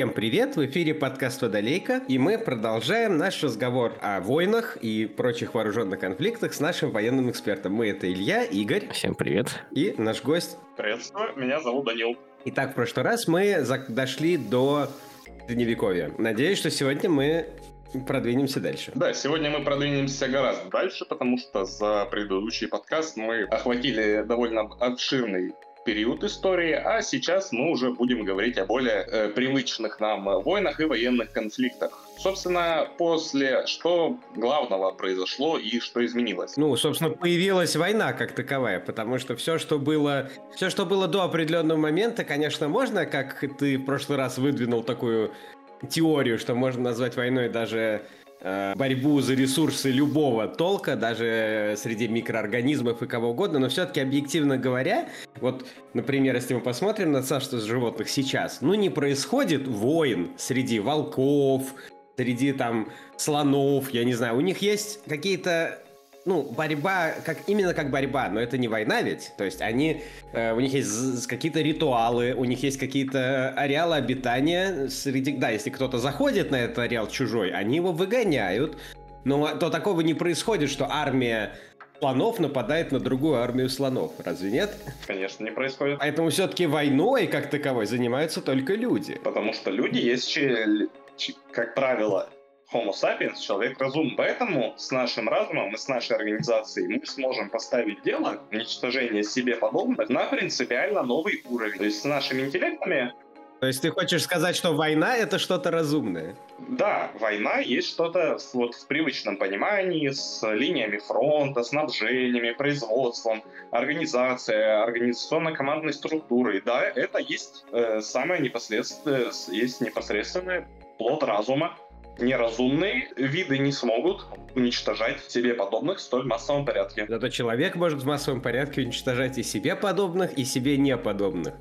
Всем привет! В эфире подкаст «Водолейка», и мы продолжаем наш разговор о войнах и прочих вооруженных конфликтах с нашим военным экспертом. Мы — это Илья, Игорь. Всем привет. И наш гость. Приветствую, меня зовут Данил. Итак, в прошлый раз мы дошли до Средневековья. Надеюсь, что сегодня мы продвинемся дальше. Да, сегодня мы продвинемся гораздо дальше, потому что за предыдущий подкаст мы охватили довольно обширный период истории, а сейчас мы уже будем говорить о более э, привычных нам войнах и военных конфликтах. Собственно, после что главного произошло и что изменилось? Ну, собственно, появилась война как таковая, потому что все, что было, все, что было до определенного момента, конечно, можно, как ты в прошлый раз выдвинул такую теорию, что можно назвать войной даже борьбу за ресурсы любого толка, даже среди микроорганизмов и кого угодно, но все-таки объективно говоря, вот, например, если мы посмотрим на царство животных сейчас, ну не происходит войн среди волков, среди там слонов, я не знаю, у них есть какие-то ну, борьба, как, именно как борьба, но это не война ведь. То есть они, э, у них есть какие-то ритуалы, у них есть какие-то ареалы обитания. Среди, да, если кто-то заходит на этот ареал чужой, они его выгоняют. Но то такого не происходит, что армия слонов нападает на другую армию слонов. Разве нет? Конечно, не происходит. Поэтому все-таки войной как таковой занимаются только люди. Потому что люди есть, как правило, Homo sapiens, человек разум. Поэтому с нашим разумом и с нашей организацией мы сможем поставить дело уничтожения себе подобных на принципиально новый уровень. То есть с нашими интеллектами то есть ты хочешь сказать, что война это что-то разумное? Да, война есть что-то вот в привычном понимании с линиями фронта, снабжениями, производством, организацией, организационно-командной структурой. Да, это есть э, самое непосредственное, есть непосредственный плод разума, неразумные виды не смогут уничтожать себе подобных в столь массовом порядке. Зато человек может в массовом порядке уничтожать и себе подобных, и себе неподобных.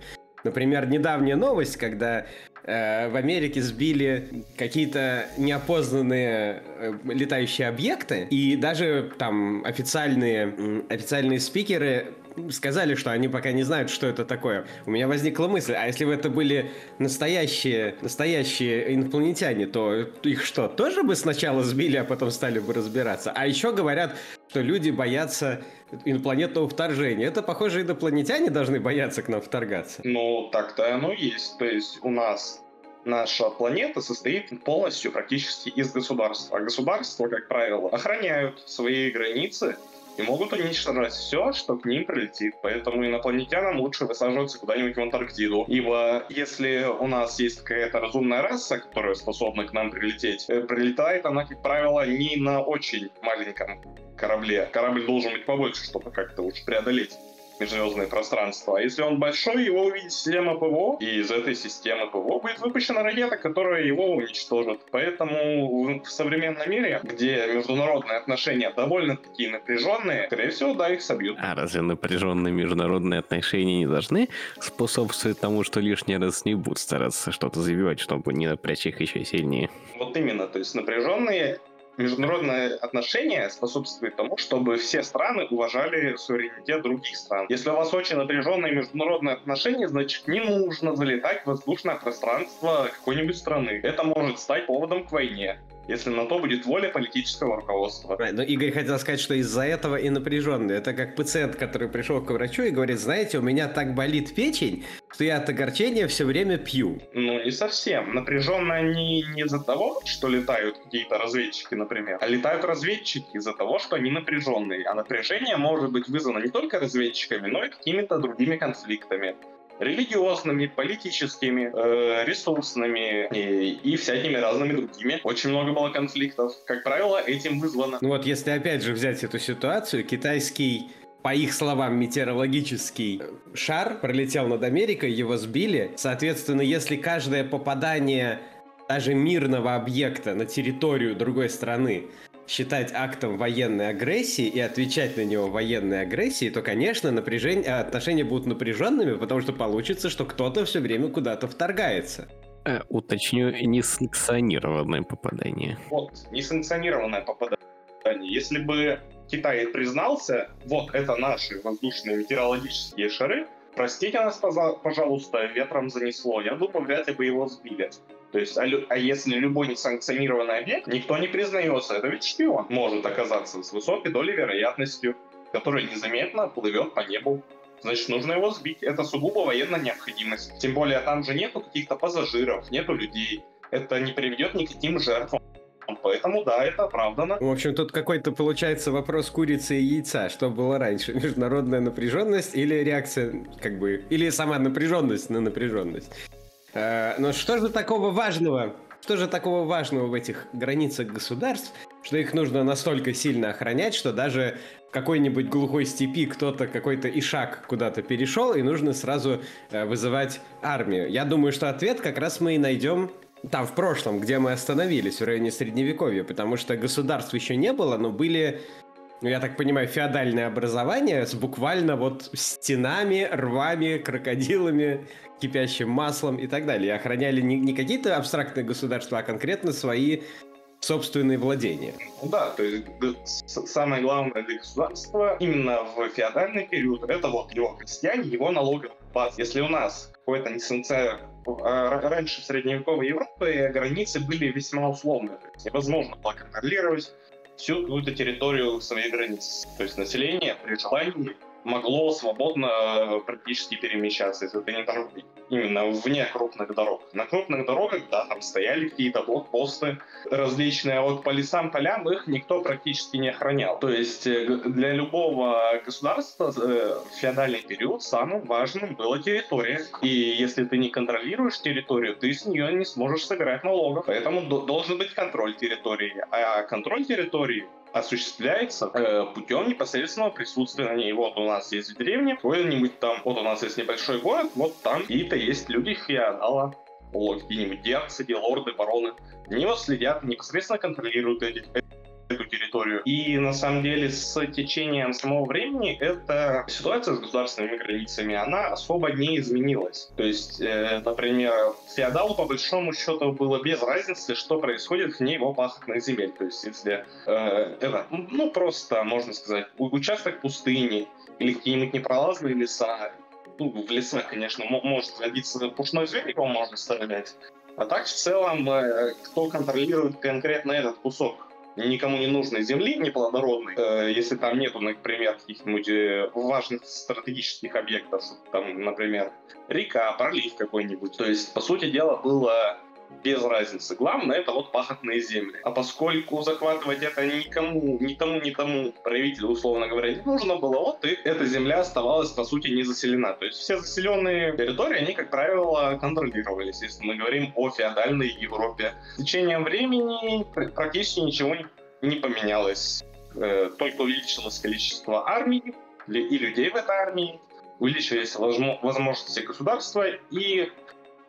Например, недавняя новость, когда э, в Америке сбили какие-то неопознанные э, летающие объекты, и даже там официальные, официальные спикеры сказали, что они пока не знают, что это такое. У меня возникла мысль, а если бы это были настоящие, настоящие инопланетяне, то их что, тоже бы сначала сбили, а потом стали бы разбираться? А еще говорят, что люди боятся инопланетного вторжения. Это, похоже, инопланетяне должны бояться к нам вторгаться. Ну, так-то оно есть. То есть у нас наша планета состоит полностью практически из государства. А государства, как правило, охраняют свои границы и могут уничтожать все, что к ним прилетит. Поэтому инопланетянам лучше высаживаться куда-нибудь в Антарктиду. Ибо если у нас есть какая-то разумная раса, которая способна к нам прилететь, э, прилетает она, как правило, не на очень маленьком корабле. Корабль должен быть побольше, чтобы как-то уж преодолеть межзвездное пространство. А если он большой, его увидит система ПВО, и из этой системы ПВО будет выпущена ракета, которая его уничтожит. Поэтому в современном мире, где международные отношения довольно-таки напряженные, скорее всего, да, их собьют. А разве напряженные международные отношения не должны способствовать тому, что лишний раз не будут стараться что-то забивать, чтобы не напрячь их еще сильнее? Вот именно, то есть напряженные международные отношения способствуют тому, чтобы все страны уважали суверенитет других стран. Если у вас очень напряженные международные отношения, значит не нужно залетать в воздушное пространство какой-нибудь страны. Это может стать поводом к войне если на то будет воля политического руководства. Но Игорь хотел сказать, что из-за этого и напряженный. Это как пациент, который пришел к врачу и говорит, знаете, у меня так болит печень, что я от огорчения все время пью. Ну, не совсем. Напряженно они не из-за того, что летают какие-то разведчики, например, а летают разведчики из-за того, что они напряженные. А напряжение может быть вызвано не только разведчиками, но и какими-то другими конфликтами религиозными, политическими, э, ресурсными и, и всякими разными другими. Очень много было конфликтов. Как правило, этим вызвано. Ну вот если опять же взять эту ситуацию, китайский по их словам, метеорологический шар пролетел над Америкой, его сбили. Соответственно, если каждое попадание даже мирного объекта на территорию другой страны считать актом военной агрессии и отвечать на него военной агрессией, то, конечно, напряжение, отношения будут напряженными, потому что получится, что кто-то все время куда-то вторгается. Э, уточню, несанкционированное попадание. Вот, несанкционированное попадание. Если бы Китай признался, вот это наши воздушные метеорологические шары, простите нас, пожалуйста, ветром занесло. Я думаю, вряд ли бы его сбили. То есть, а, а если любой несанкционированный объект, никто не признается, это ведь шпион может оказаться с высокой долей вероятностью, который незаметно плывет по небу. Значит, нужно его сбить. Это сугубо военная необходимость. Тем более, там же нету каких-то пассажиров, нету людей. Это не приведет ни к каким жертвам. Поэтому, да, это оправдано. В общем, тут какой-то получается вопрос курицы и яйца. Что было раньше? Международная напряженность или реакция, как бы, или сама напряженность на напряженность? Э, но что же такого важного? Что же такого важного в этих границах государств, что их нужно настолько сильно охранять, что даже в какой-нибудь глухой степи кто-то какой-то ишак куда-то перешел, и нужно сразу э, вызывать армию? Я думаю, что ответ как раз мы и найдем там, в прошлом, где мы остановились, в районе Средневековья, потому что государств еще не было, но были, ну, я так понимаю, феодальные образования с буквально вот стенами, рвами, крокодилами, кипящим маслом и так далее. И охраняли не, не какие-то абстрактные государства, а конкретно свои собственные владения. Ну да, то есть самое главное для государства именно в феодальный период это вот его крестьяне, его налоговая база. Если у нас какой-то несанкционированный а, раньше в средневековой Европе границы были весьма условны. То есть невозможно было контролировать всю какую-то территорию своей границы. То есть население при желании могло свободно э, практически перемещаться, если это не там именно вне крупных дорог. На крупных дорогах, да, там стояли какие-то блокпосты различные, а вот по лесам, полям их никто практически не охранял. То есть э, для любого государства э, в феодальный период самым важным была территория. И если ты не контролируешь территорию, ты с нее не сможешь собирать налогов. Поэтому должен быть контроль территории. А контроль территории осуществляется э, путем непосредственного присутствия на ней. Вот у нас есть деревня, какой-нибудь там, вот у нас есть небольшой город, вот там какие-то есть люди феодала, какие-нибудь герцоги, лорды, бароны. Они вот следят, непосредственно контролируют эти, эту территорию. И на самом деле с течением самого времени эта ситуация с государственными границами, она особо не изменилась. То есть, э, например, феодалу по большому счету было без разницы, что происходит вне его пахотных земель. То есть, если э, это, ну, просто, можно сказать, участок пустыни или какие-нибудь непролазные леса, ну, в лесах, конечно, может родиться пушной зверь, его можно стрелять. А так, в целом, э, кто контролирует конкретно этот кусок никому не нужной земли, неплодородной, э, если там нету, например, каких-нибудь э, важных стратегических объектов, там, например, река, пролив какой-нибудь. То есть, по сути дела, было без разницы. Главное это вот пахотные земли. А поскольку захватывать это никому, ни тому, ни тому правителю, условно говоря, не нужно было, вот и эта земля оставалась, по сути, не заселена. То есть все заселенные территории, они, как правило, контролировались, если мы говорим о феодальной Европе. С течением времени практически ничего не поменялось. Э, только увеличилось количество армий и людей в этой армии, увеличились возможности государства, и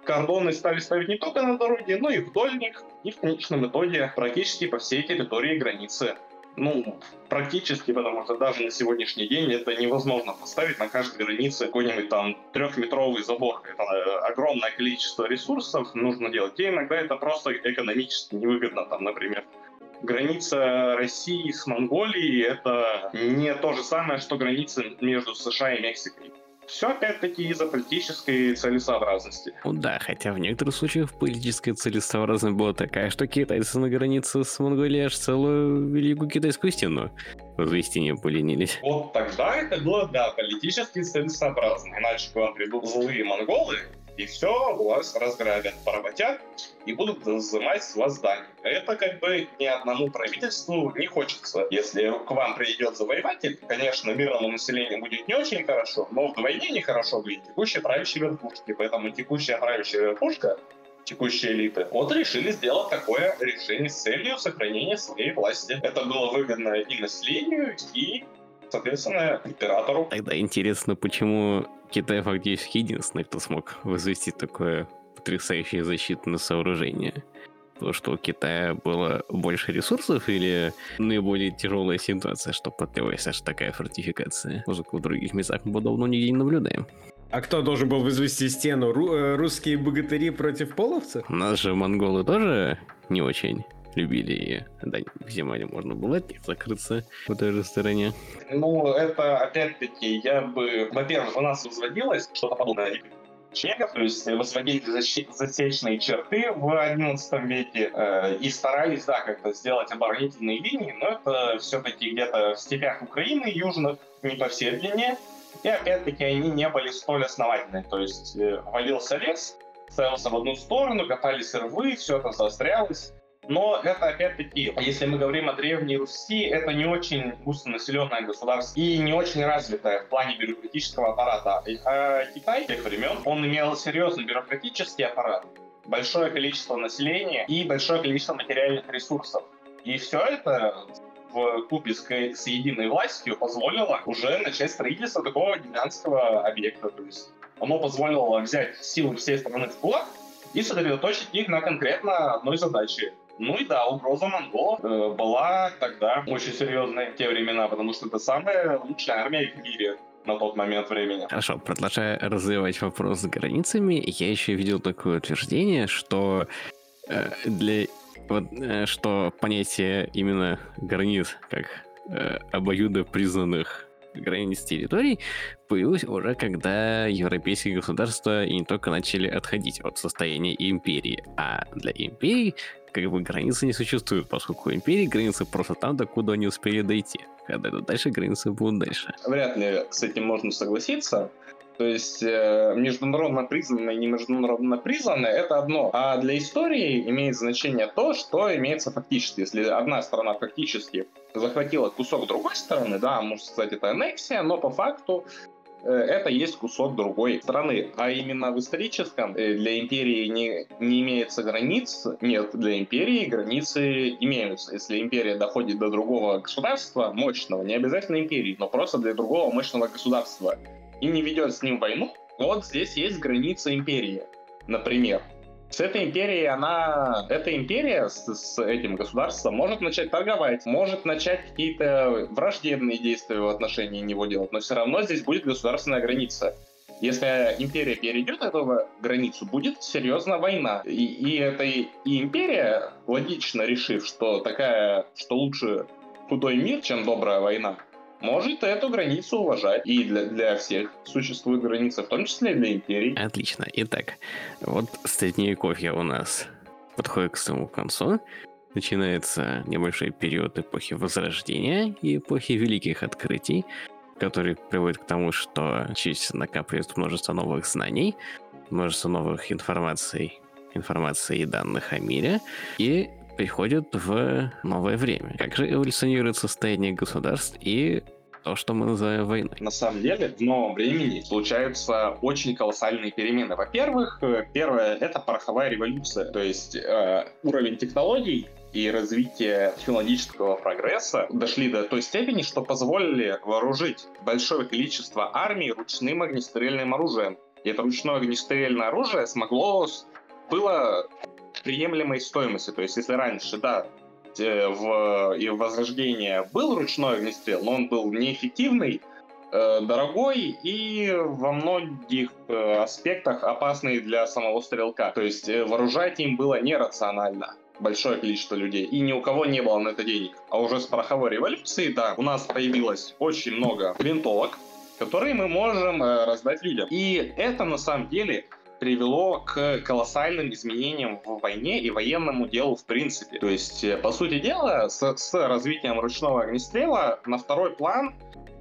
кордоны стали ставить не только на дороге, но и вдоль них, и в конечном итоге практически по всей территории границы. Ну, практически, потому что даже на сегодняшний день это невозможно поставить на каждой границе какой-нибудь там трехметровый забор. Это э, огромное количество ресурсов нужно делать. И иногда это просто экономически невыгодно. Там, например, граница России с Монголией это не то же самое, что граница между США и Мексикой. Все опять-таки из-за политической целесообразности. Ну да, хотя в некоторых случаях политическая целесообразность была такая, что китайцы на границе с Монголией аж целую великую китайскую стену возвести не поленились. Вот тогда это было, да, политически целесообразно. Иначе к вам придут злые монголы, и все, вас разграбят, поработят и будут взимать с вас дань. Это как бы ни одному правительству не хочется. Если к вам придет завоеватель, конечно, мирному населению будет не очень хорошо, но вдвойне нехорошо будет текущей правящей верхушке. Поэтому текущая правящая верхушка текущей элиты, вот решили сделать такое решение с целью сохранения своей власти. Это было выгодно и населению, и соответственно, императору. Тогда интересно, почему Китай фактически единственный, кто смог возвести такое потрясающее защитное сооружение. То, что у Китая было больше ресурсов или наиболее тяжелая ситуация, что потребовалась аж такая фортификация. Музыку в других местах мы подобного нигде не наблюдаем. А кто должен был возвести стену? Ру- э, русские богатыри против половцев? У нас же монголы тоже не очень любили да, зимане можно было от них закрыться в той же стороне. Ну, это опять-таки, я бы... Во-первых, у нас возводилось что-то подобное. Печенегов, то есть возводили засечные черты в XI веке э, и старались, да, как-то сделать оборонительные линии, но это все-таки где-то в степях Украины южных, не по всей длине, и опять-таки они не были столь основательны, то есть э, валился лес, ставился в одну сторону, копались рвы, все это заострялось, но это, опять-таки, если мы говорим о Древней Руси, это не очень густонаселенное государство и не очень развитое в плане бюрократического аппарата. А Китай тех времен, он имел серьезный бюрократический аппарат, большое количество населения и большое количество материальных ресурсов. И все это в купе с, с единой властью позволило уже начать строительство такого гигантского объекта. То есть оно позволило взять силы всей страны в кулак и сосредоточить их на конкретно одной задаче ну и да, угроза монголов э, была тогда очень серьезной в те времена, потому что это самая лучшая армия в мире на тот момент времени. Хорошо, продолжая развивать вопрос с границами, я еще видел такое утверждение, что э, для вот, э, что понятие именно границ как э, обоюдо признанных границ территорий появилось уже когда европейские государства и не только начали отходить от состояния империи, а для империи как бы границы не существуют, поскольку у империи границы просто там, докуда они успели дойти. Когда идут дальше, границы будут дальше. Вряд ли с этим можно согласиться. То есть э, международно признанное и не международно признанное это одно. А для истории имеет значение то, что имеется фактически. Если одна страна фактически захватила кусок другой стороны, да, можно сказать, это аннексия, но по факту это есть кусок другой страны. А именно в историческом э, для империи не, не имеется границ. Нет, для империи границы имеются. Если империя доходит до другого государства, мощного, не обязательно империи, но просто для другого мощного государства, и не ведет с ним войну, вот здесь есть граница империи, например. С этой империей она, эта империя с, с этим государством может начать торговать, может начать какие-то враждебные действия в отношении него делать, но все равно здесь будет государственная граница. Если империя перейдет эту границу, будет серьезная война. И, и эта и империя, логично решив, что такая, что лучше худой мир, чем добрая война, может эту границу уважать. И для, для всех существует граница, в том числе и для империй. Отлично. Итак, вот средневековье у нас подходит к своему концу. Начинается небольшой период эпохи Возрождения и эпохи Великих Открытий, который приводит к тому, что честь накапливает множество новых знаний, множество новых информаций, информации и данных о мире, и приходят в новое время. Как же эволюционирует состояние государств и то, что мы называем войной. На самом деле, в новом времени случаются очень колоссальные перемены. Во-первых, э, первое — это пороховая революция, то есть э, уровень технологий и развитие технологического прогресса дошли до той степени, что позволили вооружить большое количество армий ручным огнестрельным оружием. И это ручное огнестрельное оружие смогло было приемлемой стоимости. То есть, если раньше, да, в, и в Возрождении был ручной огнестрел, но он был неэффективный, э, дорогой и во многих э, аспектах опасный для самого стрелка. То есть э, вооружать им было нерационально большое количество людей, и ни у кого не было на это денег. А уже с пороховой революцией, да, у нас появилось очень много винтовок, которые мы можем раздать людям. И это на самом деле привело к колоссальным изменениям в войне и военному делу в принципе. То есть, э, по сути дела, с, с развитием ручного огнестрела на второй план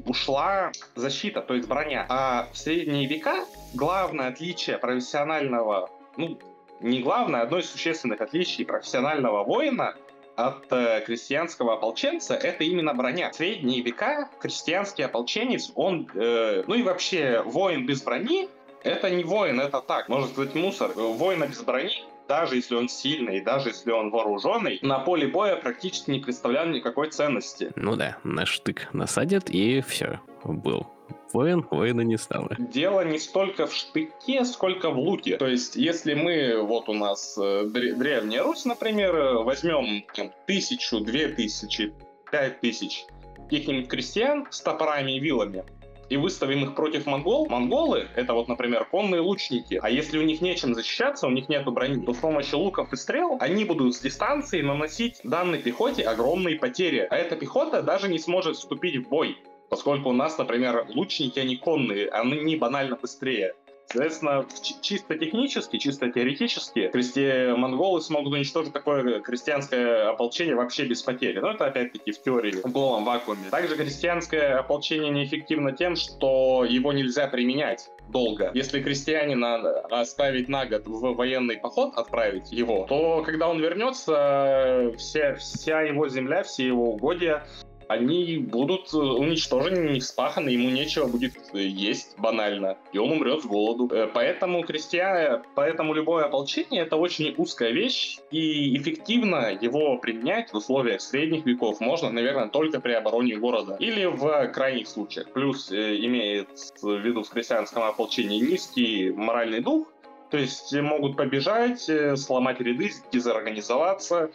ушла защита, то есть броня. А в средние века главное отличие профессионального, ну, не главное, одно из существенных отличий профессионального воина от э, крестьянского ополченца это именно броня. В средние века крестьянский ополченец, он, э, ну и вообще воин без брони, это не воин, это так, можно сказать, мусор. Воина без брони даже если он сильный, даже если он вооруженный, на поле боя практически не представлял никакой ценности. Ну да, на штык насадят и все, был. Воин, воина не стало. Дело не столько в штыке, сколько в луке. То есть, если мы, вот у нас э, Древняя Русь, например, возьмем там, тысячу, две тысячи, пять тысяч каких-нибудь крестьян с топорами и вилами, и выставим их против монгол, монголы — это вот, например, конные лучники, а если у них нечем защищаться, у них нету брони, то с помощью луков и стрел они будут с дистанции наносить данной пехоте огромные потери, а эта пехота даже не сможет вступить в бой, поскольку у нас, например, лучники, они конные, они банально быстрее. Соответственно, чисто технически, чисто теоретически, кресте монголы смогут уничтожить такое крестьянское ополчение вообще без потери. Но это опять-таки в теории, в голом вакууме. Также крестьянское ополчение неэффективно тем, что его нельзя применять долго. Если крестьянина оставить на год в военный поход, отправить его, то когда он вернется, вся, вся его земля, все его угодья они будут уничтожены, не вспаханы, ему нечего будет есть банально, и он умрет с голоду. Э, поэтому крестьяне, поэтому любое ополчение это очень узкая вещь, и эффективно его применять в условиях средних веков можно, наверное, только при обороне города или в крайних случаях. Плюс э, имеет в виду в крестьянском ополчении низкий моральный дух, то есть могут побежать, э, сломать ряды, дезорганизоваться,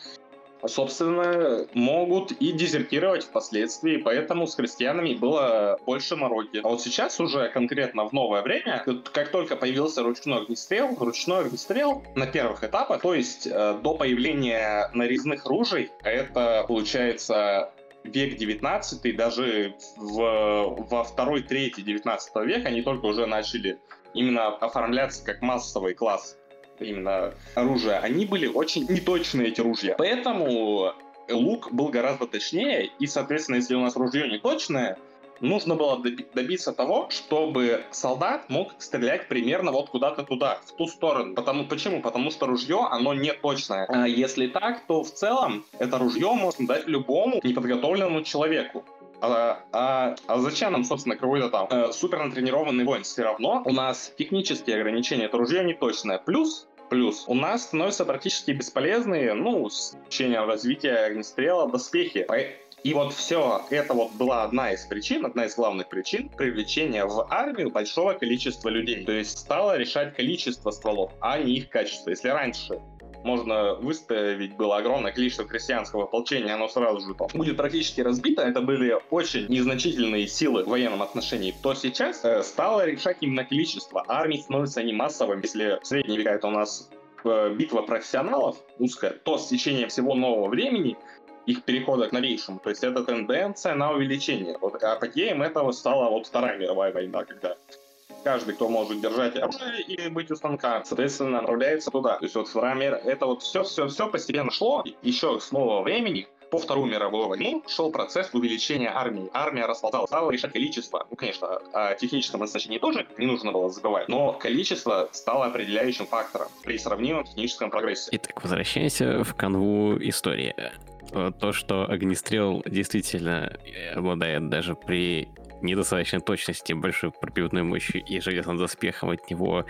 собственно, могут и дезертировать впоследствии, поэтому с крестьянами было больше мороки. А вот сейчас уже конкретно в новое время, как только появился ручной огнестрел, ручной огнестрел на первых этапах, то есть э, до появления нарезных ружей, это получается век 19, даже в, во второй трети 19 века они только уже начали именно оформляться как массовый класс именно оружия, они были очень неточные, эти ружья. Поэтому лук был гораздо точнее, и, соответственно, если у нас ружье неточное, нужно было добиться того, чтобы солдат мог стрелять примерно вот куда-то туда, в ту сторону. Потому, почему? Потому что ружье, оно не точное. А если так, то в целом это ружье можно дать любому неподготовленному человеку. А, а, а зачем нам, собственно, какой-то там э, супер натренированный воин? Все равно у нас технические ограничения, это ружье не точное. Плюс Плюс у нас становятся практически бесполезные, ну, с течением развития огнестрела, доспехи. И вот все это вот была одна из причин, одна из главных причин привлечения в армию большого количества людей. То есть стало решать количество стволов, а не их качество. Если раньше можно выставить было огромное количество крестьянского ополчения, оно сразу же там будет практически разбито, это были очень незначительные силы в военном отношении, то сейчас э, стало решать именно количество. Армии становятся не массовыми. Если в средние века это у нас э, битва профессионалов узкая, то с течением всего нового времени их перехода к новейшему. То есть это тенденция на увеличение. Вот апогеем этого стала вот Вторая мировая война, когда каждый, кто может держать оружие и быть у станка, соответственно, направляется туда. То есть вот мира, это вот все, все, все постепенно шло. Еще с нового времени по Вторую мировую войну шел процесс увеличения армии. Армия расползалась, стала решать количество. Ну, конечно, о техническом значении тоже не нужно было забывать, но количество стало определяющим фактором при сравнимом техническом прогрессе. Итак, возвращаемся в канву истории. То, что огнестрел действительно обладает даже при недостаточной точности, большой пропивной мощью и железным доспехом от него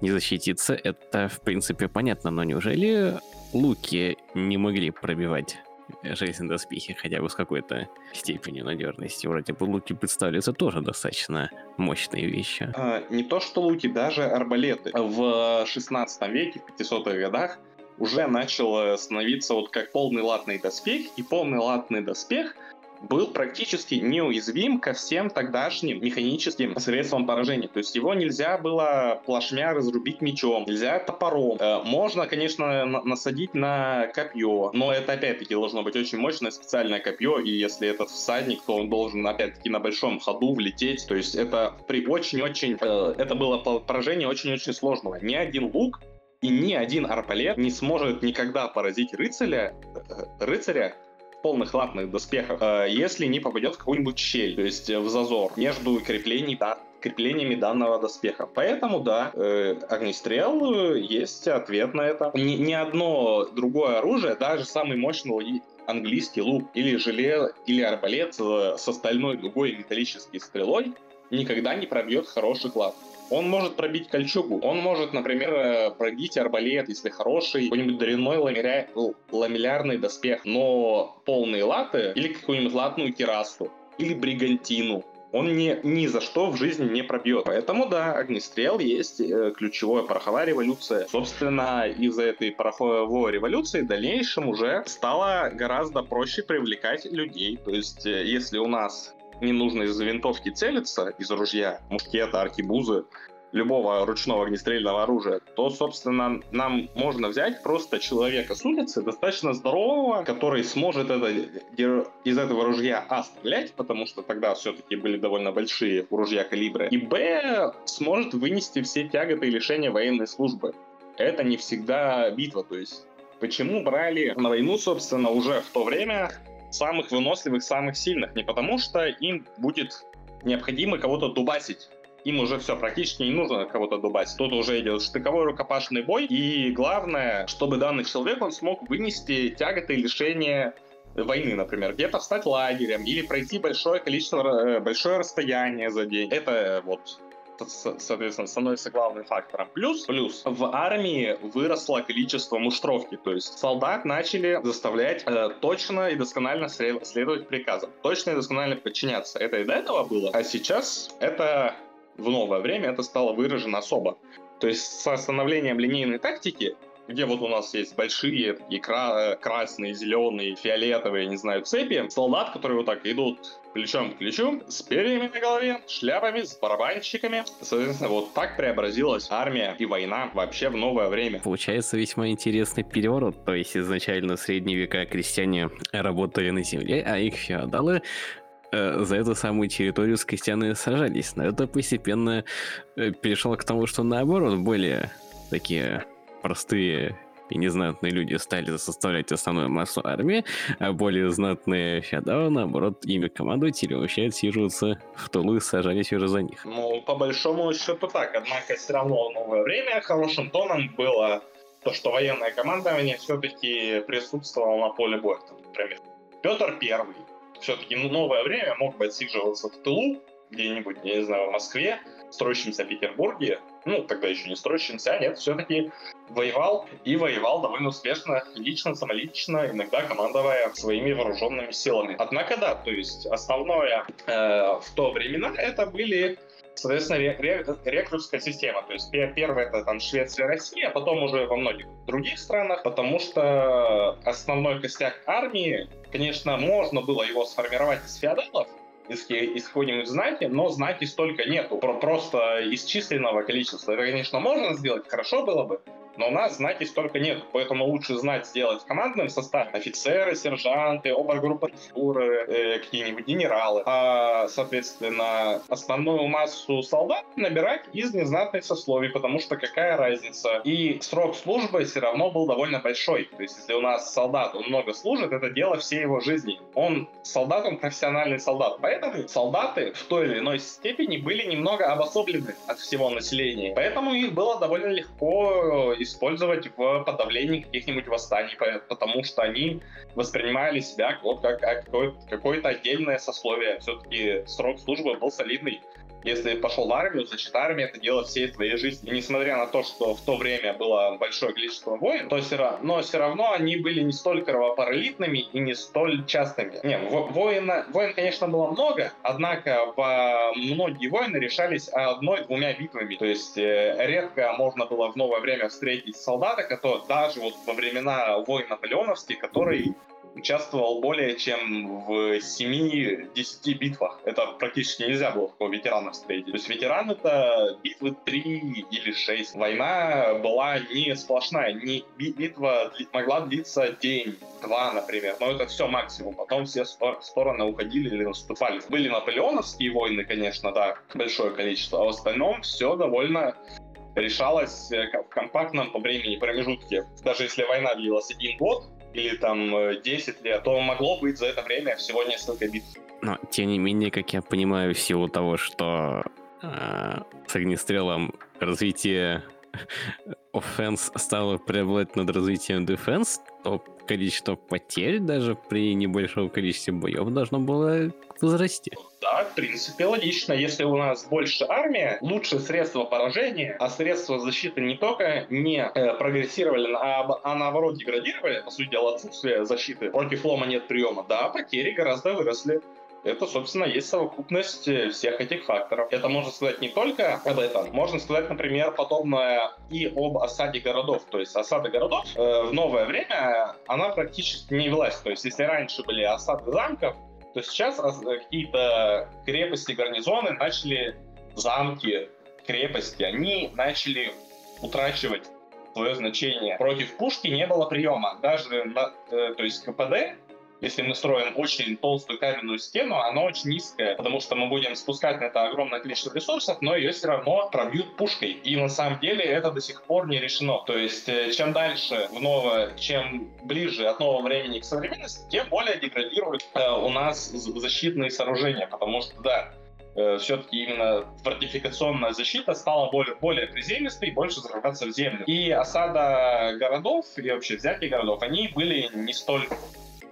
не защититься, это в принципе понятно, но неужели луки не могли пробивать железные доспехи хотя бы с какой-то степенью надежности. Вроде бы луки представляются тоже достаточно мощные вещи. А, не то что луки, даже арбалеты. В 16 веке, в 500-х годах, уже начал становиться вот как полный латный доспех, и полный латный доспех был практически неуязвим ко всем тогдашним механическим средствам поражения. То есть его нельзя было плашмя разрубить мечом, нельзя топором. Э, можно, конечно, насадить на копье, но это опять-таки должно быть очень мощное специальное копье, и если этот всадник, то он должен опять-таки на большом ходу влететь. То есть это при очень-очень... Э, это было поражение очень-очень сложного. Ни один лук и ни один арбалет не сможет никогда поразить рыцаря, э, рыцаря полных латных доспехах, э, если не попадет в какую-нибудь щель, то есть в зазор между креплений, да, креплениями данного доспеха. Поэтому, да, э, огнестрел э, есть ответ на это. Ни, ни одно другое оружие, даже самый мощный английский лук или желе, или арбалет э, с остальной другой металлической стрелой никогда не пробьет хороших лат. Он может пробить кольчугу, он может, например, э, пробить арбалет, если хороший, какой-нибудь дрянной ламеля... ламеллярный доспех, но полные латы или какую-нибудь латную кирасу или бригантину он ни, ни за что в жизни не пробьет. Поэтому, да, огнестрел есть э, ключевая пороховая революция. Собственно, из-за этой пороховой революции в дальнейшем уже стало гораздо проще привлекать людей. То есть, э, если у нас не нужно из винтовки целиться, из ружья, мушкета, аркибузы, любого ручного огнестрельного оружия, то, собственно, нам можно взять просто человека с улицы, достаточно здорового, который сможет это, из этого ружья А стрелять, потому что тогда все-таки были довольно большие ружья калибра, и Б сможет вынести все тяготы и лишения военной службы. Это не всегда битва, то есть почему брали на войну, собственно, уже в то время самых выносливых, самых сильных? Не потому что им будет необходимо кого-то дубасить им уже все, практически не нужно кого-то дубать. Тут уже идет штыковой рукопашный бой, и главное, чтобы данный человек, он смог вынести тяготы и лишения войны, например, где-то встать лагерем или пройти большое количество, э, большое расстояние за день. Это вот соответственно, становится главным фактором. Плюс, плюс, в армии выросло количество муштровки, то есть солдат начали заставлять э, точно и досконально следовать приказам, точно и досконально подчиняться. Это и до этого было, а сейчас это в новое время это стало выражено особо. То есть с становлением линейной тактики, где вот у нас есть большие такие кра- красные, зеленые, фиолетовые, не знаю, цепи, солдат, которые вот так идут плечом к плечу, с перьями на голове, шляпами, с барабанщиками. Соответственно, вот так преобразилась армия и война вообще в новое время. Получается весьма интересный переворот. То есть изначально в средние века крестьяне работали на земле, а их феодалы Э, за эту самую территорию с крестьянами сражались. Но это постепенно э, перешло к тому, что наоборот, более такие простые и незнатные люди стали составлять основную массу армии, а более знатные феодалы, наоборот, ими командовать или вообще отсиживаться в тулу и сажались уже за них. Ну, по большому счету так, однако все равно в новое время хорошим тоном было то, что военное командование все-таки присутствовало на поле боя. Например, Петр Первый все-таки ну, новое время мог бы отсиживаться в тылу, где-нибудь, я не знаю, в Москве, строящемся Петербурге, ну, тогда еще не строящемся, а нет, все-таки воевал и воевал довольно успешно, лично, самолично, иногда командуя своими вооруженными силами. Однако, да, то есть основное э, в то времена это были Соответственно, рекрутская система. То есть первое это там Швеция, Россия, а потом уже во многих других странах, потому что основной костяк армии Конечно, можно было его сформировать из феодалов, из, из знаки, но знаки столько нету. Про, просто из численного количества. Это, конечно, можно сделать, хорошо было бы, но у нас знаки столько нет, поэтому лучше знать сделать в командном составе офицеры, сержанты, обергруппатуры, э, какие-нибудь генералы, а, соответственно, основную массу солдат набирать из незнатных сословий, потому что какая разница. И срок службы все равно был довольно большой. То есть, если у нас солдат, он много служит, это дело всей его жизни. Он солдат, он профессиональный солдат. Поэтому солдаты в той или иной степени были немного обособлены от всего населения. Поэтому их было довольно легко использовать в подавлении каких-нибудь восстаний, потому что они воспринимали себя вот как, как какое-то отдельное сословие. Все-таки срок службы был солидный. Если пошел в армию, значит армия это дело всей твоей жизни. И несмотря на то, что в то время было большое количество войн, то все равно, но все равно они были не столь кровопролитными и не столь частыми. Не, воина, войн, конечно, было много, однако в многие войны решались одной-двумя битвами. То есть э, редко можно было в новое время встретить солдата, который даже вот во времена войн наполеоновских, который участвовал более чем в 7-10 битвах. Это практически нельзя было такого ветерана встретить. То есть ветеран это битвы 3 или 6. Война была не сплошная, не битва могла длиться день, два, например, но это все максимум. Потом все стороны уходили или наступали. Были наполеоновские войны, конечно, да, большое количество, а в остальном все довольно решалось э, в компактном по времени промежутке. Даже если война длилась один год, или там 10 э, лет, то могло быть за это время всего несколько битв. Но, тем не менее, как я понимаю, в силу того, что э, с огнестрелом развитие offense стало преобладать над развитием defense, то количество потерь даже при небольшом количестве боев должно было возрасти. Да, в принципе, логично. Если у нас больше армия, лучше средства поражения, а средства защиты не только не э, прогрессировали, а, а наоборот деградировали, по сути дела, отсутствие защиты. Против лома нет приема. Да, потери гораздо выросли. Это, собственно, есть совокупность э, всех этих факторов. Это можно сказать не только об этом. Можно сказать, например, подобное и об осаде городов. То есть осада городов э, в новое время, она практически не велась. То есть если раньше были осады замков, то сейчас какие-то крепости, гарнизоны начали замки крепости, они начали утрачивать свое значение. Против пушки не было приема. Даже, на, э, то есть КПД если мы строим очень толстую каменную стену, она очень низкая, потому что мы будем спускать на это огромное количество ресурсов, но ее все равно пробьют пушкой. И на самом деле это до сих пор не решено. То есть э, чем дальше в новое, чем ближе от нового времени к современности, тем более деградируют э, у нас защитные сооружения, потому что, да, э, все-таки именно фортификационная защита стала более, более приземистой и больше закрываться в землю. И осада городов и вообще взятие городов, они были не столь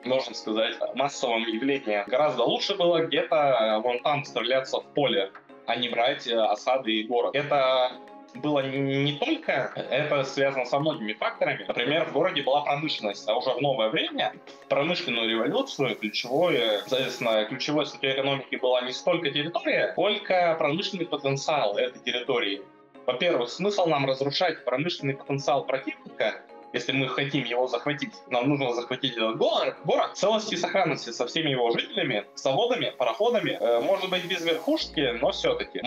можно сказать, массовым явлением. Гораздо лучше было где-то э, вон там стреляться в поле, а не брать э, осады и город. Это было не только, это связано со многими факторами. Например, в городе была промышленность, а уже в новое время промышленную революцию ключевой, соответственно, ключевой статьей экономики была не столько территория, сколько промышленный потенциал этой территории. Во-первых, смысл нам разрушать промышленный потенциал противника, если мы хотим его захватить, нам нужно захватить этот город, город целости и сохранности со всеми его жителями, заводами, пароходами, э, может быть без верхушки, но все-таки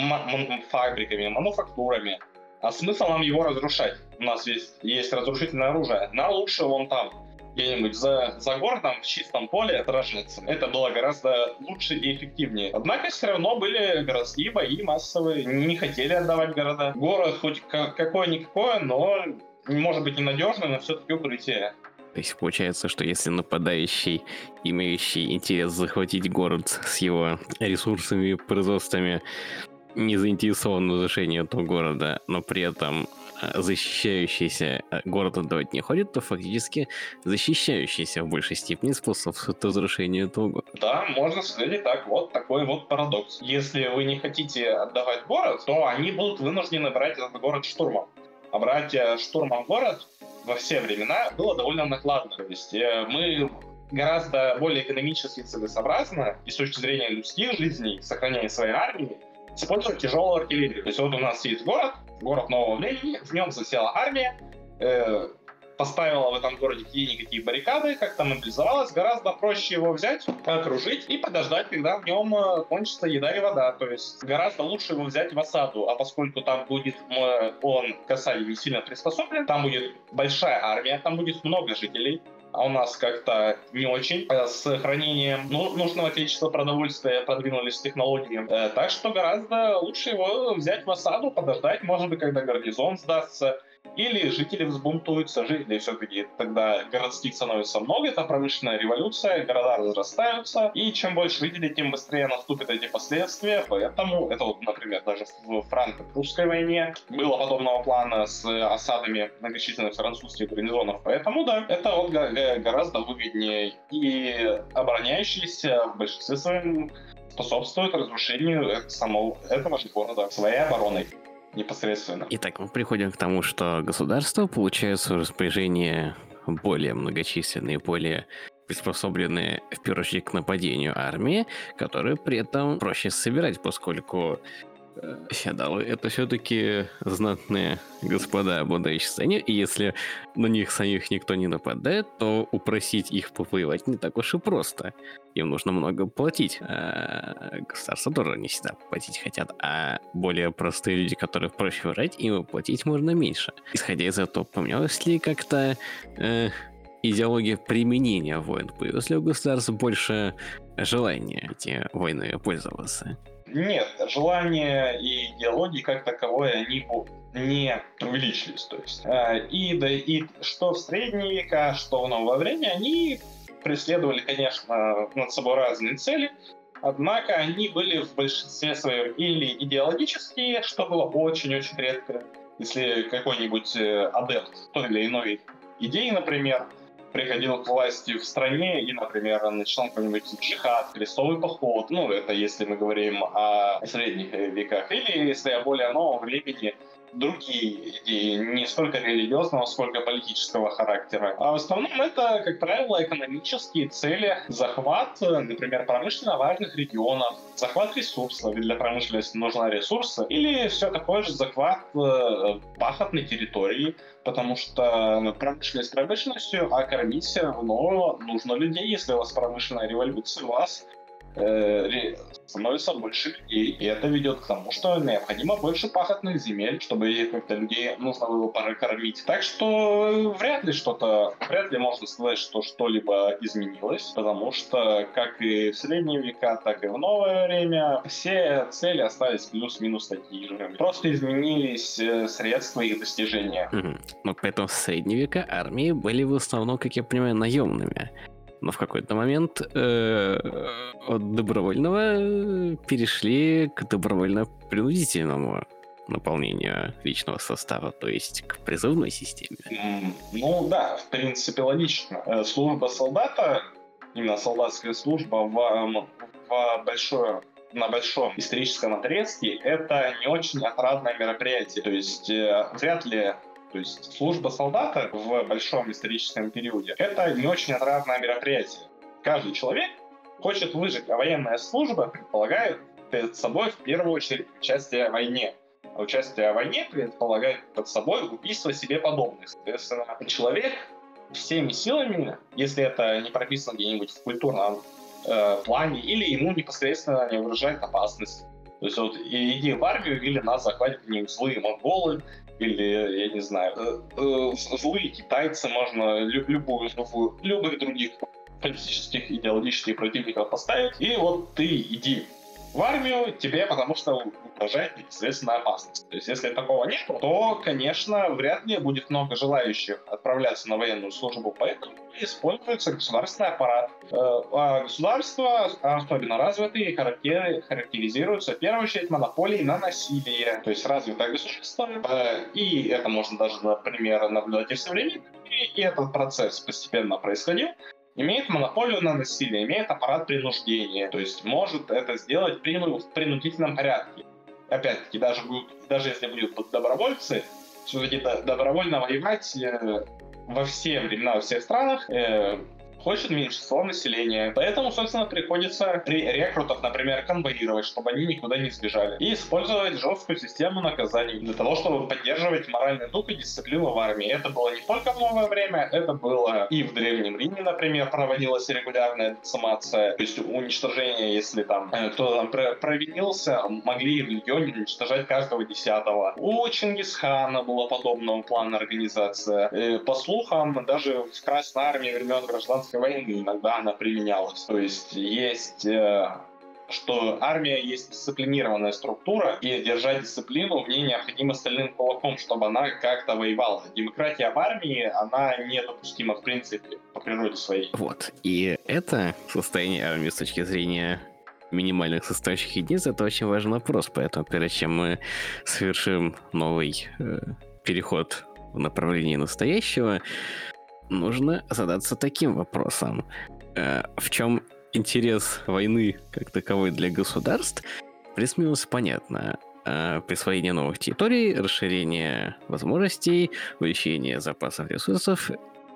фабриками, мануфактурами. А смысл нам его разрушать? У нас есть, есть разрушительное оружие. На лучше вон там, где-нибудь за, за городом, в чистом поле сражаться. Это было гораздо лучше и эффективнее. Однако все равно были городские бои массовые, не хотели отдавать города. Город хоть какое-никакое, но может быть ненадежно, но все-таки укрытие. То есть получается, что если нападающий, имеющий интерес захватить город с его ресурсами и производствами, не заинтересован в разрушении этого города, но при этом э, защищающийся э, город отдавать не ходит, то фактически защищающийся в большей степени способствует разрушению этого города. Да, можно сказать так. Вот такой вот парадокс. Если вы не хотите отдавать город, то они будут вынуждены брать этот город штурмом а брать э, штурмом город во все времена было довольно накладно. То есть э, мы гораздо более экономически целесообразно и с точки зрения людских жизней, сохранения своей армии, использовать тяжелую артиллерию. То есть вот у нас есть город, город нового времени, в нем засела армия, э, поставила в этом городе какие-никакие баррикады, как-то мобилизовалась, гораздо проще его взять, окружить и подождать, когда в нем э, кончится еда и вода. То есть гораздо лучше его взять в осаду, а поскольку там будет он к не сильно приспособлен, там будет большая армия, там будет много жителей, а у нас как-то не очень. Э, с хранением ну, нужного количества продовольствия продвинулись технологии. Э, так что гораздо лучше его взять в осаду, подождать, может быть, когда гарнизон сдастся, или жители взбунтуются, жители все-таки тогда городских становится много, это промышленная революция, города разрастаются, и чем больше жителей, тем быстрее наступят эти последствия, поэтому это вот, например, даже в франко-прусской войне было подобного плана с осадами многочисленных французских гарнизонов, поэтому да, это вот гораздо выгоднее, и обороняющиеся в большинстве своем способствуют разрушению самого этого же города своей обороной непосредственно. Итак, мы приходим к тому, что государство получает в распоряжение более многочисленные, более приспособленные, в первую очередь, к нападению армии, которые при этом проще собирать, поскольку Феодалы — это все-таки знатные господа, обладающие стране, и если на них самих никто не нападает, то упросить их повоевать не так уж и просто. Им нужно много платить. А государства тоже не всегда платить хотят, а более простые люди, которых проще врать, им платить можно меньше. Исходя из этого, поменялось ли как-то э, идеология применения войн? Появилось ли у государств больше желания эти войны пользоваться? Нет, желания и идеологии как таковой, они не увеличились. То есть, э, и, да, и что в средние века, что в новое время, они преследовали, конечно, над собой разные цели, однако они были в большинстве своем или идеологические, что было очень-очень редко, если какой-нибудь э, адепт той или иной идеи, например, приходил к власти в стране и, например, начинал какой-нибудь джихад, крестовый поход, ну, это если мы говорим о средних веках, или если о более новом времени, другие идеи, не столько религиозного, сколько политического характера. А в основном это, как правило, экономические цели, захват, например, промышленно важных регионов, захват ресурсов, ведь для промышленности нужны ресурсы, или все такой же захват э, пахотной территории, потому что промышленность промышленностью, а кормить все равно нужно людей. Если у вас промышленная революция, у вас становится больше людей, и это ведет к тому, что необходимо больше пахотных земель, чтобы как-то людей нужно было прокормить. Так что вряд ли что-то, вряд ли можно сказать, что что-либо изменилось, потому что как и в средние века, так и в новое время все цели остались плюс-минус такие же. Просто изменились э, средства их достижения. Угу. Но поэтому в средние века армии были в основном, как я понимаю, наемными но в какой-то момент э, от добровольного перешли к добровольно-принудительному наполнению личного состава, то есть к призывной системе. Ну да, в принципе, логично. Э, служба солдата, именно солдатская служба в, в большое на большом историческом отрезке это не очень отрадное мероприятие. То есть э, вряд ли то есть служба солдата в большом историческом периоде — это не очень отрадное мероприятие. Каждый человек хочет выжить, а военная служба предполагает перед собой в первую очередь участие в войне. А участие в войне предполагает под собой убийство себе подобных. Соответственно, человек всеми силами, если это не прописано где-нибудь в культурном э, плане, или ему непосредственно не угрожает опасность. То есть вот иди в армию, или нас захватят какие-нибудь злые монголы, или, я не знаю, э, э, злые китайцы, можно любую, любую, любых других политических, идеологических противников поставить, и вот ты иди в армию тебе, потому что угрожает непосредственная опасность. То есть, если такого нет, то, конечно, вряд ли будет много желающих отправляться на военную службу, поэтому используется государственный аппарат. Э, а государства, особенно развитые, характеризуются в первую очередь монополией на насилие. То есть развитое государство, э, и это можно даже, например, наблюдать и в современном мире, и этот процесс постепенно происходил, имеет монополию на насилие, имеет аппарат принуждения, то есть может это сделать в принудительном порядке. Опять-таки, даже, даже если будут добровольцы, все-таки добровольно воевать э, во все времена, во всех странах э, хочет меньшинство населения. Поэтому, собственно, приходится при рекрутах, например, конвоировать, чтобы они никуда не сбежали. И использовать жесткую систему наказаний для того, чтобы поддерживать моральный дух и дисциплину в армии. Это было не только в новое время, это было и в Древнем Риме, например, проводилась регулярная децимация, то есть уничтожение, если там э, кто-то там провинился, могли в легионе уничтожать каждого десятого. У Чингисхана была подобного плана организация. И, по слухам, даже в Красной армии времен гражданской гражданской войны иногда она применялась. То есть есть э, что армия есть дисциплинированная структура, и держать дисциплину в ней необходимо стальным кулаком, чтобы она как-то воевала. Демократия в армии, она недопустима в принципе по природе своей. Вот. И это состояние армии с точки зрения минимальных составляющих единиц, это очень важный вопрос. Поэтому перед чем мы совершим новый э, переход в направлении настоящего, нужно задаться таким вопросом. Э, в чем интерес войны как таковой для государств? Плюс-минус понятно. Э, присвоение новых территорий, расширение возможностей, увеличение запасов ресурсов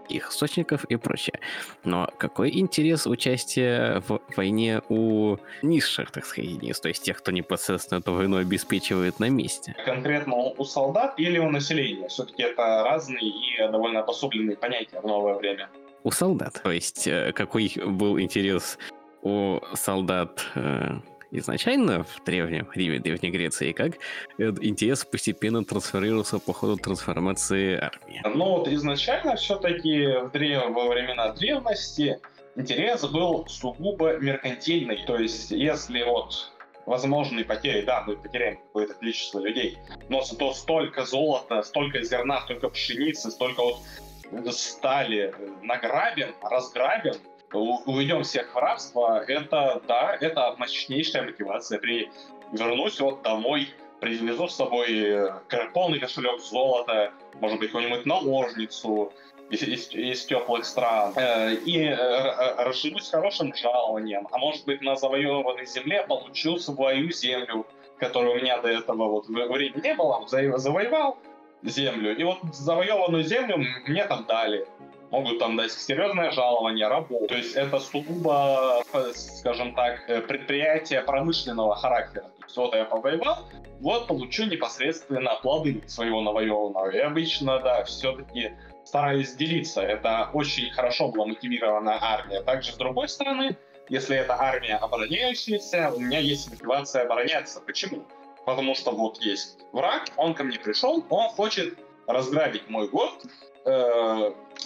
их источников и прочее. Но какой интерес участия в войне у низших, так сказать, единиц, то есть тех, кто непосредственно эту войну обеспечивает на месте? Конкретно у солдат или у населения? Все-таки это разные и довольно обособленные понятия в новое время. У солдат. То есть э, какой был интерес у солдат э, изначально в Древнем Риме, Древней Греции, как интерес постепенно трансформировался по ходу трансформации армии? Ну вот изначально все-таки в древ... во времена древности интерес был сугубо меркантильный. То есть если вот возможные потери, да, мы потеряем какое-то количество людей, но зато столько золота, столько зерна, столько пшеницы, столько вот стали награбим, разграбим, уведем всех в рабство, это, да, это мощнейшая мотивация. При вернусь вот домой, привезу с собой э, полный кошелек золота, может быть, какую-нибудь наложницу из, из, из теплых стран, э, и э, расширюсь хорошим жалованием, а может быть, на завоеванной земле получу свою землю, которую у меня до этого вот времени не было, завоевал землю, и вот завоеванную землю мне там дали могут там дать серьезное жалование, работу. То есть это сугубо, скажем так, э, предприятие промышленного характера. То есть вот я повоевал, вот получу непосредственно плоды своего навоеванного. И обычно, да, все-таки старались делиться. Это очень хорошо была мотивирована армия. Также, с другой стороны, Если это армия обороняющаяся, у меня есть мотивация обороняться. Почему? Потому что вот есть враг, он ко мне пришел, он хочет разграбить мой город, э,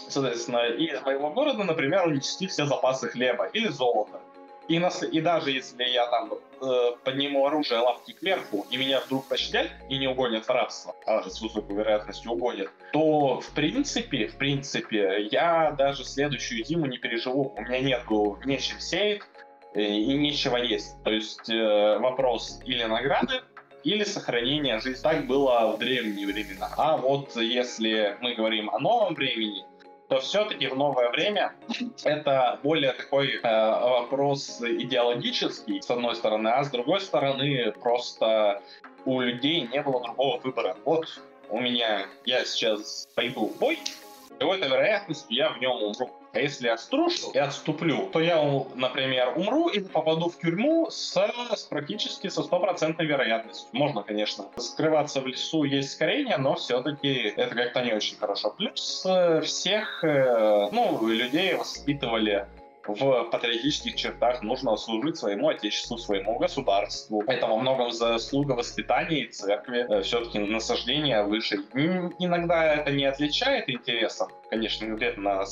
соответственно, и из моего города, например, унести все запасы хлеба или золота. И, нас, и даже если я там э, подниму оружие лапки кверху, и меня вдруг пощадят и не угонят в рабство, а с высокой вероятностью угонят, то в принципе, в принципе, я даже следующую зиму не переживу. У меня нету нечем сеять э, и нечего есть. То есть э, вопрос или награды, или сохранение жизни. Так было в древние времена. А вот если мы говорим о новом времени, то все-таки в новое время это более такой э, вопрос идеологический, с одной стороны, а с другой стороны, просто у людей не было другого выбора. Вот у меня, я сейчас пойду в бой, с какой-то вероятностью я в нем умру. А если я струшу и отступлю, то я, например, умру и попаду в тюрьму с, с практически со стопроцентной вероятностью. Можно, конечно, скрываться в лесу есть ускорение, но все-таки это как-то не очень хорошо. Плюс э, всех, э, ну, людей воспитывали в патриотических чертах нужно служить своему отечеству, своему государству. Это во заслуга воспитания и церкви, э, все-таки насаждение выше. Иногда это не отличает интересов, конечно, конкретно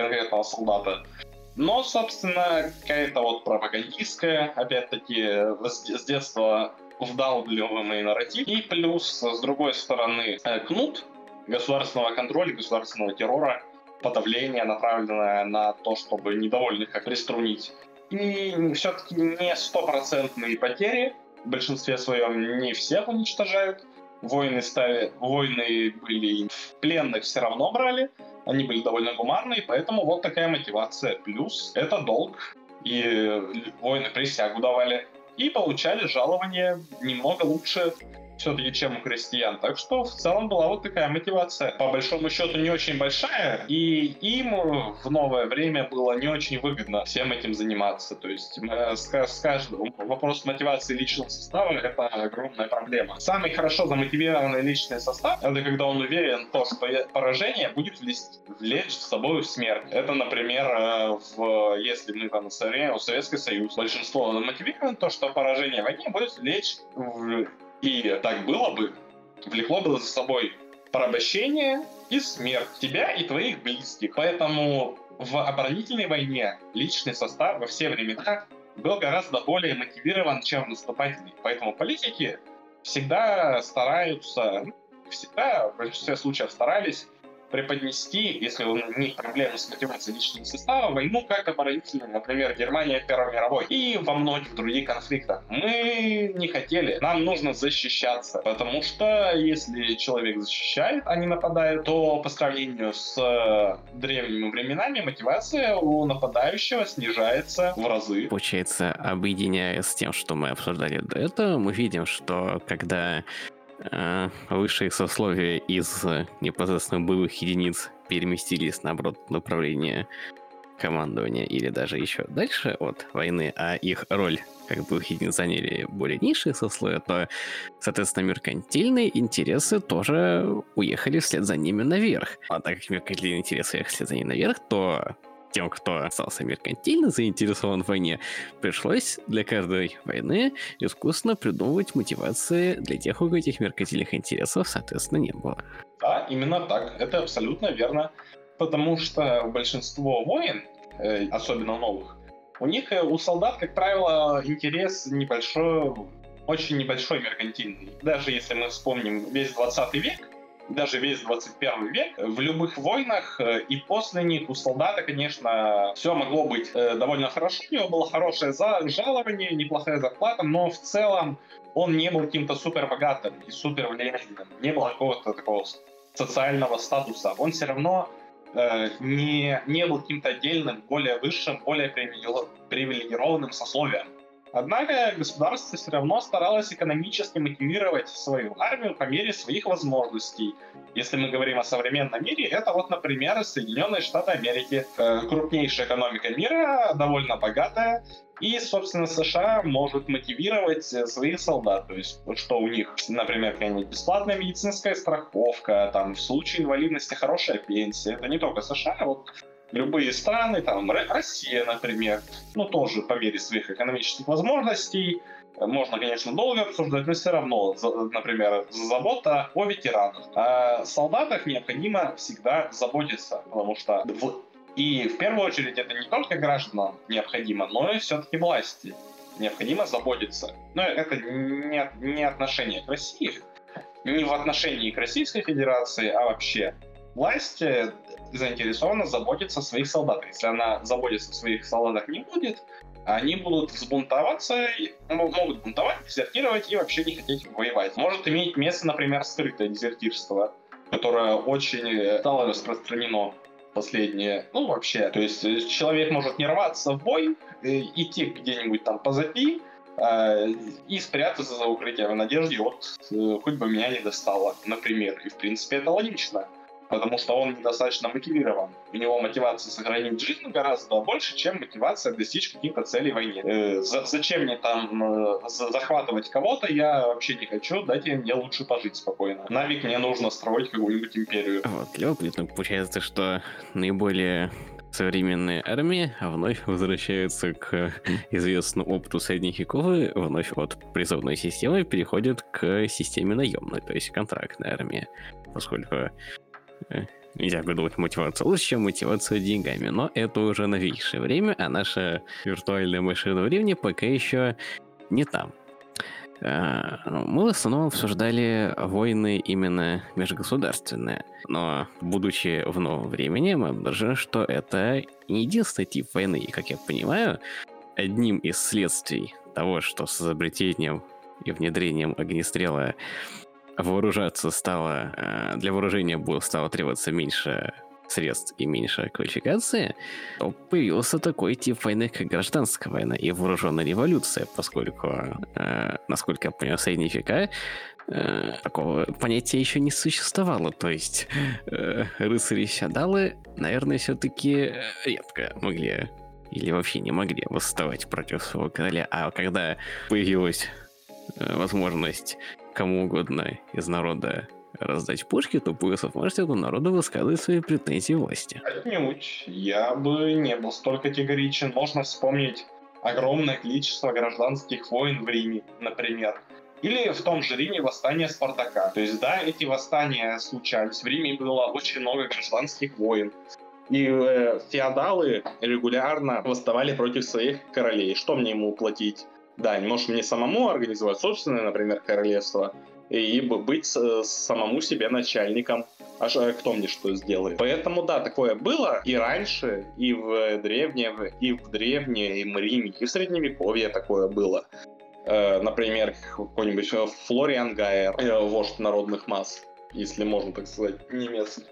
конкретного солдата. Но, собственно, какая-то вот пропагандистская, опять-таки, с детства вдалбливаемый нарратив. И плюс, с другой стороны, э, кнут государственного контроля, государственного террора, подавление, направленное на то, чтобы недовольных как приструнить. И все-таки не стопроцентные потери, в большинстве своем не всех уничтожают. Войны, стали, войны были пленных все равно брали, они были довольно гуманные, поэтому вот такая мотивация. Плюс это долг, и воины присягу давали, и получали жалование немного лучше все-таки, чем у крестьян. Так что в целом была вот такая мотивация. По большому счету не очень большая, и им в новое время было не очень выгодно всем этим заниматься. То есть скажем, вопрос мотивации личного состава — это огромная проблема. Самый хорошо замотивированный личный состав — это когда он уверен, то, что поражение будет влечь с собой смерть. Это, например, э, в, если мы там в Советский Союз, большинство мотивировано то, что поражение в войне будет влечь в и так было бы, влекло бы за собой порабощение и смерть тебя и твоих близких. Поэтому в оборонительной войне личный состав во все времена был гораздо более мотивирован, чем наступательный. Поэтому политики всегда стараются, всегда в большинстве случаев старались преподнести, если у них проблемы с мотивацией личного состава, войну как оборонительную, например, Германия Первой мировой и во многих других конфликтах. Мы не хотели, нам нужно защищаться, потому что если человек защищает, а не нападает, то по сравнению с э, древними временами мотивация у нападающего снижается в разы. Получается, объединяя с тем, что мы обсуждали до этого, мы видим, что когда высшие сословия из непосредственно боевых единиц переместились, наоборот, в направление командования или даже еще дальше от войны, а их роль как бы единиц заняли более низшие сословия, то, соответственно, меркантильные интересы тоже уехали вслед за ними наверх. А так как меркантильные интересы уехали вслед за ними наверх, то тем, кто остался меркантильно заинтересован в войне, пришлось для каждой войны искусственно придумывать мотивации для тех, у кого этих меркантильных интересов, соответственно, не было. Да, именно так. Это абсолютно верно. Потому что большинство войн, э, особенно новых, у них, э, у солдат, как правило, интерес небольшой, очень небольшой меркантильный. Даже если мы вспомним весь 20 век, даже весь 21 век, в любых войнах э, и после них у солдата, конечно, все могло быть э, довольно хорошо. У него было хорошее жалование, неплохая зарплата, но в целом он не был каким-то супер богатым и супер влиятельным. Не было какого-то такого социального статуса. Он все равно э, не, не был каким-то отдельным, более высшим, более привилегированным сословием. Однако государство все равно старалось экономически мотивировать свою армию по мере своих возможностей. Если мы говорим о современном мире, это вот, например, Соединенные Штаты Америки. Э, крупнейшая экономика мира, довольно богатая, и, собственно, США может мотивировать своих солдат. То есть, что у них, например, какая-нибудь бесплатная медицинская страховка, там, в случае инвалидности хорошая пенсия. Это не только США, а вот любые страны, там Россия, например, ну тоже по мере своих экономических возможностей, можно, конечно, долго обсуждать, но все равно, например, забота о ветеранах. О солдатах необходимо всегда заботиться, потому что в... и в первую очередь это не только гражданам необходимо, но и все-таки власти необходимо заботиться. Но это не, не отношение к России, не в отношении к Российской Федерации, а вообще. Власть э, заинтересована заботиться о своих солдатах. Если она заботиться о своих солдатах не будет, они будут взбунтоваться, могут бунтовать, дезертировать и вообще не хотеть воевать. Может иметь место, например, скрытое дезертирство, которое очень э, стало распространено последнее, ну вообще, то есть э, человек может не рваться в бой, э, идти где-нибудь там позади, и спрятаться за укрытием в надежде, вот хоть бы меня не достало, например. И в принципе это логично потому что он недостаточно мотивирован. У него мотивация сохранить жизнь гораздо больше, чем мотивация достичь каких-то целей в войне. Э, за, зачем мне там э, захватывать кого-то, я вообще не хочу, дайте мне лучше пожить спокойно. Навик мне нужно строить какую-нибудь империю. Вот, любопытно получается, что наиболее современные армии вновь возвращаются к известному опыту средних веков и вновь от призывной системы переходят к системе наемной, то есть контрактной армии. Поскольку нельзя придумать мотивацию лучше, чем мотивация деньгами. Но это уже новейшее время, а наша виртуальная машина времени пока еще не там. Э, ну, мы в основном обсуждали войны именно межгосударственные, но будучи в новом времени, мы обнаружили, что это не единственный тип войны. И, как я понимаю, одним из следствий того, что с изобретением и внедрением огнестрела вооружаться стало, э, для вооружения стало требоваться меньше средств и меньше квалификации, то появился такой тип войны, как гражданская война и вооруженная революция, поскольку, э, насколько я понял, в средние века э, такого понятия еще не существовало. То есть э, рыцари-феодалы, наверное, все-таки редко могли или вообще не могли восставать против своего короля. А когда появилась возможность кому угодно из народа раздать пушки, то Пугасов может этому народу высказывать свои претензии власти. Отнюдь. Я бы не был столь категоричен. Можно вспомнить огромное количество гражданских войн в Риме, например. Или в том же Риме восстание Спартака. То есть, да, эти восстания случались. В Риме было очень много гражданских войн. И э, феодалы регулярно восставали против своих королей. Что мне ему платить? Да, можешь мне самому организовать собственное, например, королевство, и быть самому себе начальником. А кто мне что сделает? Поэтому, да, такое было и раньше, и в древнем, и в древнем Риме, и в Средневековье такое было. Э, например, какой-нибудь Флориан Гайер, э, вождь народных масс, если можно так сказать, немецкий.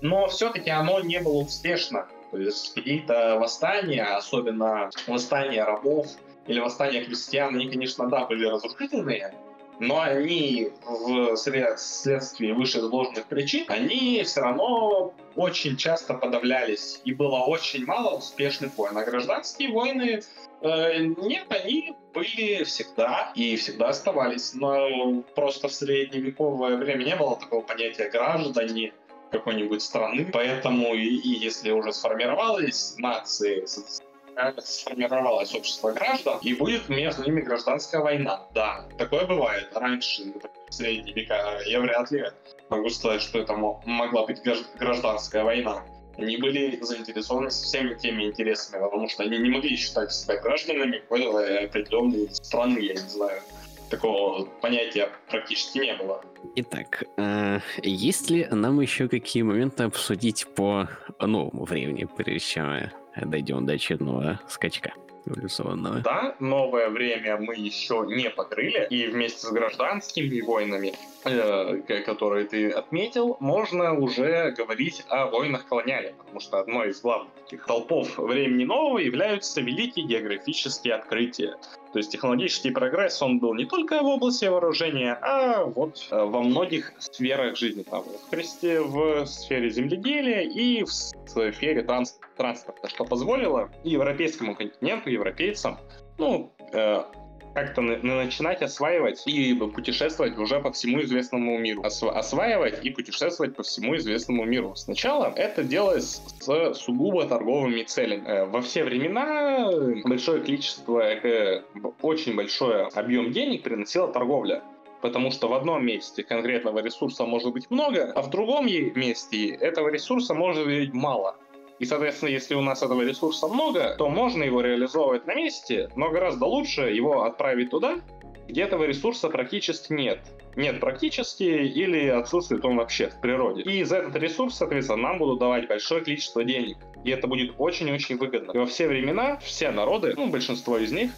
Но все-таки оно не было успешно. То есть какие-то восстания, особенно восстания рабов, или восстание крестьян, они, конечно, да, были разрушительные, но они в следствии вышеизложенных причин, они все равно очень часто подавлялись, и было очень мало успешных войн. А гражданские войны, э, нет, они были всегда и всегда оставались. Но просто в средневековое время не было такого понятия граждане какой-нибудь страны, поэтому и, и если уже сформировались нации, сформировалось общество граждан, и будет между ними гражданская война. Да, такое бывает. Раньше, в средние века, я вряд ли могу сказать, что это могла быть гражданская война. Они были заинтересованы всеми теми интересами, потому что они не могли считать себя гражданами какой-то определенной страны, я не знаю такого понятия практически не было. Итак, э, есть ли нам еще какие моменты обсудить по новому времени, прежде чем дойдем до очередного скачка эволюционного. Да, новое время мы еще не покрыли, и вместе с гражданскими войнами, э, которые ты отметил, можно уже говорить о войнах колониальных, потому что одной из главных таких толпов времени нового являются великие географические открытия. То есть технологический прогресс, он был не только в области вооружения, а вот э, во многих сферах жизни. Там, в, христе, в сфере земледелия и в сфере транс транспорта, что позволило европейскому континенту, европейцам, ну, э, как-то начинать осваивать и путешествовать уже по всему известному миру. Осва- осваивать и путешествовать по всему известному миру. Сначала это делалось с сугубо торговыми целями. Э, во все времена большое количество, э, очень большой объем денег приносила торговля потому что в одном месте конкретного ресурса может быть много, а в другом месте этого ресурса может быть мало. И, соответственно, если у нас этого ресурса много, то можно его реализовывать на месте, но гораздо лучше его отправить туда, где этого ресурса практически нет. Нет практически или отсутствует он вообще в природе. И за этот ресурс, соответственно, нам будут давать большое количество денег. И это будет очень-очень выгодно. И во все времена все народы, ну, большинство из них,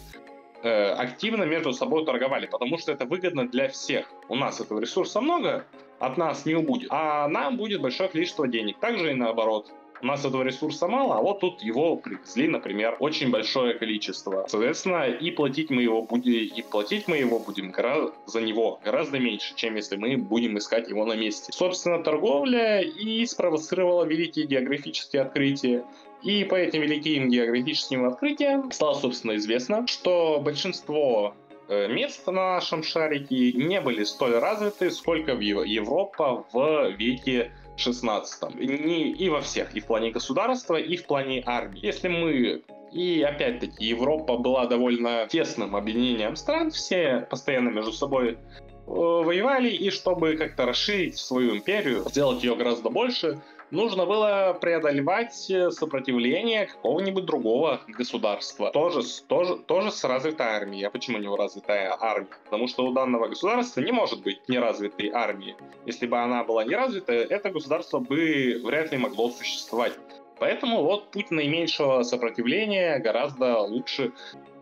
э, активно между собой торговали, потому что это выгодно для всех. У нас этого ресурса много, от нас не убудет, а нам будет большое количество денег. Также и наоборот у нас этого ресурса мало, а вот тут его привезли, например, очень большое количество. Соответственно, и платить мы его будем, и платить мы его будем гораздо, за него гораздо меньше, чем если мы будем искать его на месте. Собственно, торговля и спровоцировала великие географические открытия. И по этим великим географическим открытиям стало, собственно, известно, что большинство э, мест на нашем шарике не были столь развиты, сколько в Европа в веке 16 не, и во всех, и в плане государства, и в плане армии. Если мы и опять-таки Европа была довольно тесным объединением стран, все постоянно между собой э, воевали, и чтобы как-то расширить свою империю, сделать ее гораздо больше, нужно было преодолевать э, сопротивление какого-нибудь другого государства. Тоже, тоже, тоже с развитой армией. А почему не развитая армия? Потому что у данного государства не может быть неразвитой армии. Если бы она была неразвитая, это государство бы вряд ли могло существовать. Поэтому вот путь наименьшего сопротивления гораздо лучше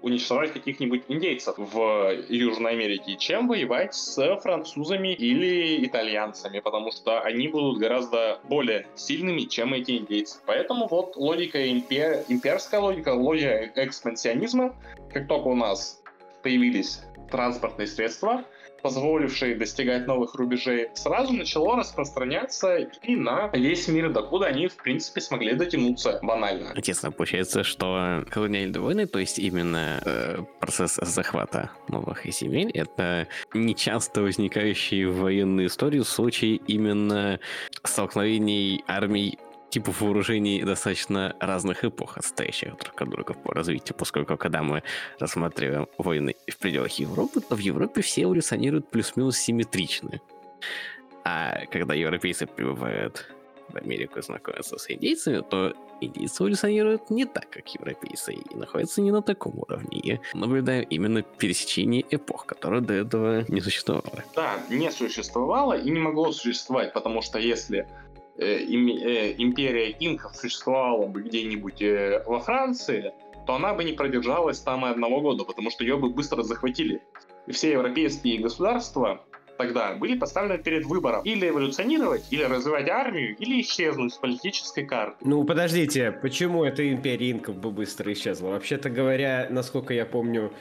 уничтожать каких-нибудь индейцев в Южной Америке, чем воевать с французами или итальянцами, потому что они будут гораздо более сильными, чем эти индейцы. Поэтому вот логика импер... имперская логика, логика экспансионизма, как только у нас появились транспортные средства, позволившие достигать новых рубежей, сразу начало распространяться и на весь мир, докуда они, в принципе, смогли дотянуться банально. Интересно, получается, что колониальные войны, то есть именно э, процесс захвата новых земель, это нечасто возникающие в военной истории случаи именно столкновений армий типов вооружений достаточно разных эпох, отстоящих друг от друга по развитию, поскольку когда мы рассматриваем войны в пределах Европы, то в Европе все эволюционируют плюс-минус симметрично. А когда европейцы прибывают в Америку и знакомятся с индейцами, то индейцы эволюционируют не так, как европейцы, и находятся не на таком уровне. И наблюдаем именно пересечение эпох, которые до этого не существовало. Да, не существовало и не могло существовать, потому что если империя инков существовала бы где-нибудь э, во Франции, то она бы не продержалась там и одного года, потому что ее бы быстро захватили. И все европейские государства тогда были поставлены перед выбором или эволюционировать, или развивать армию, или исчезнуть с политической карты. Ну, подождите, почему эта империя инков бы быстро исчезла? Вообще-то говоря, насколько я помню,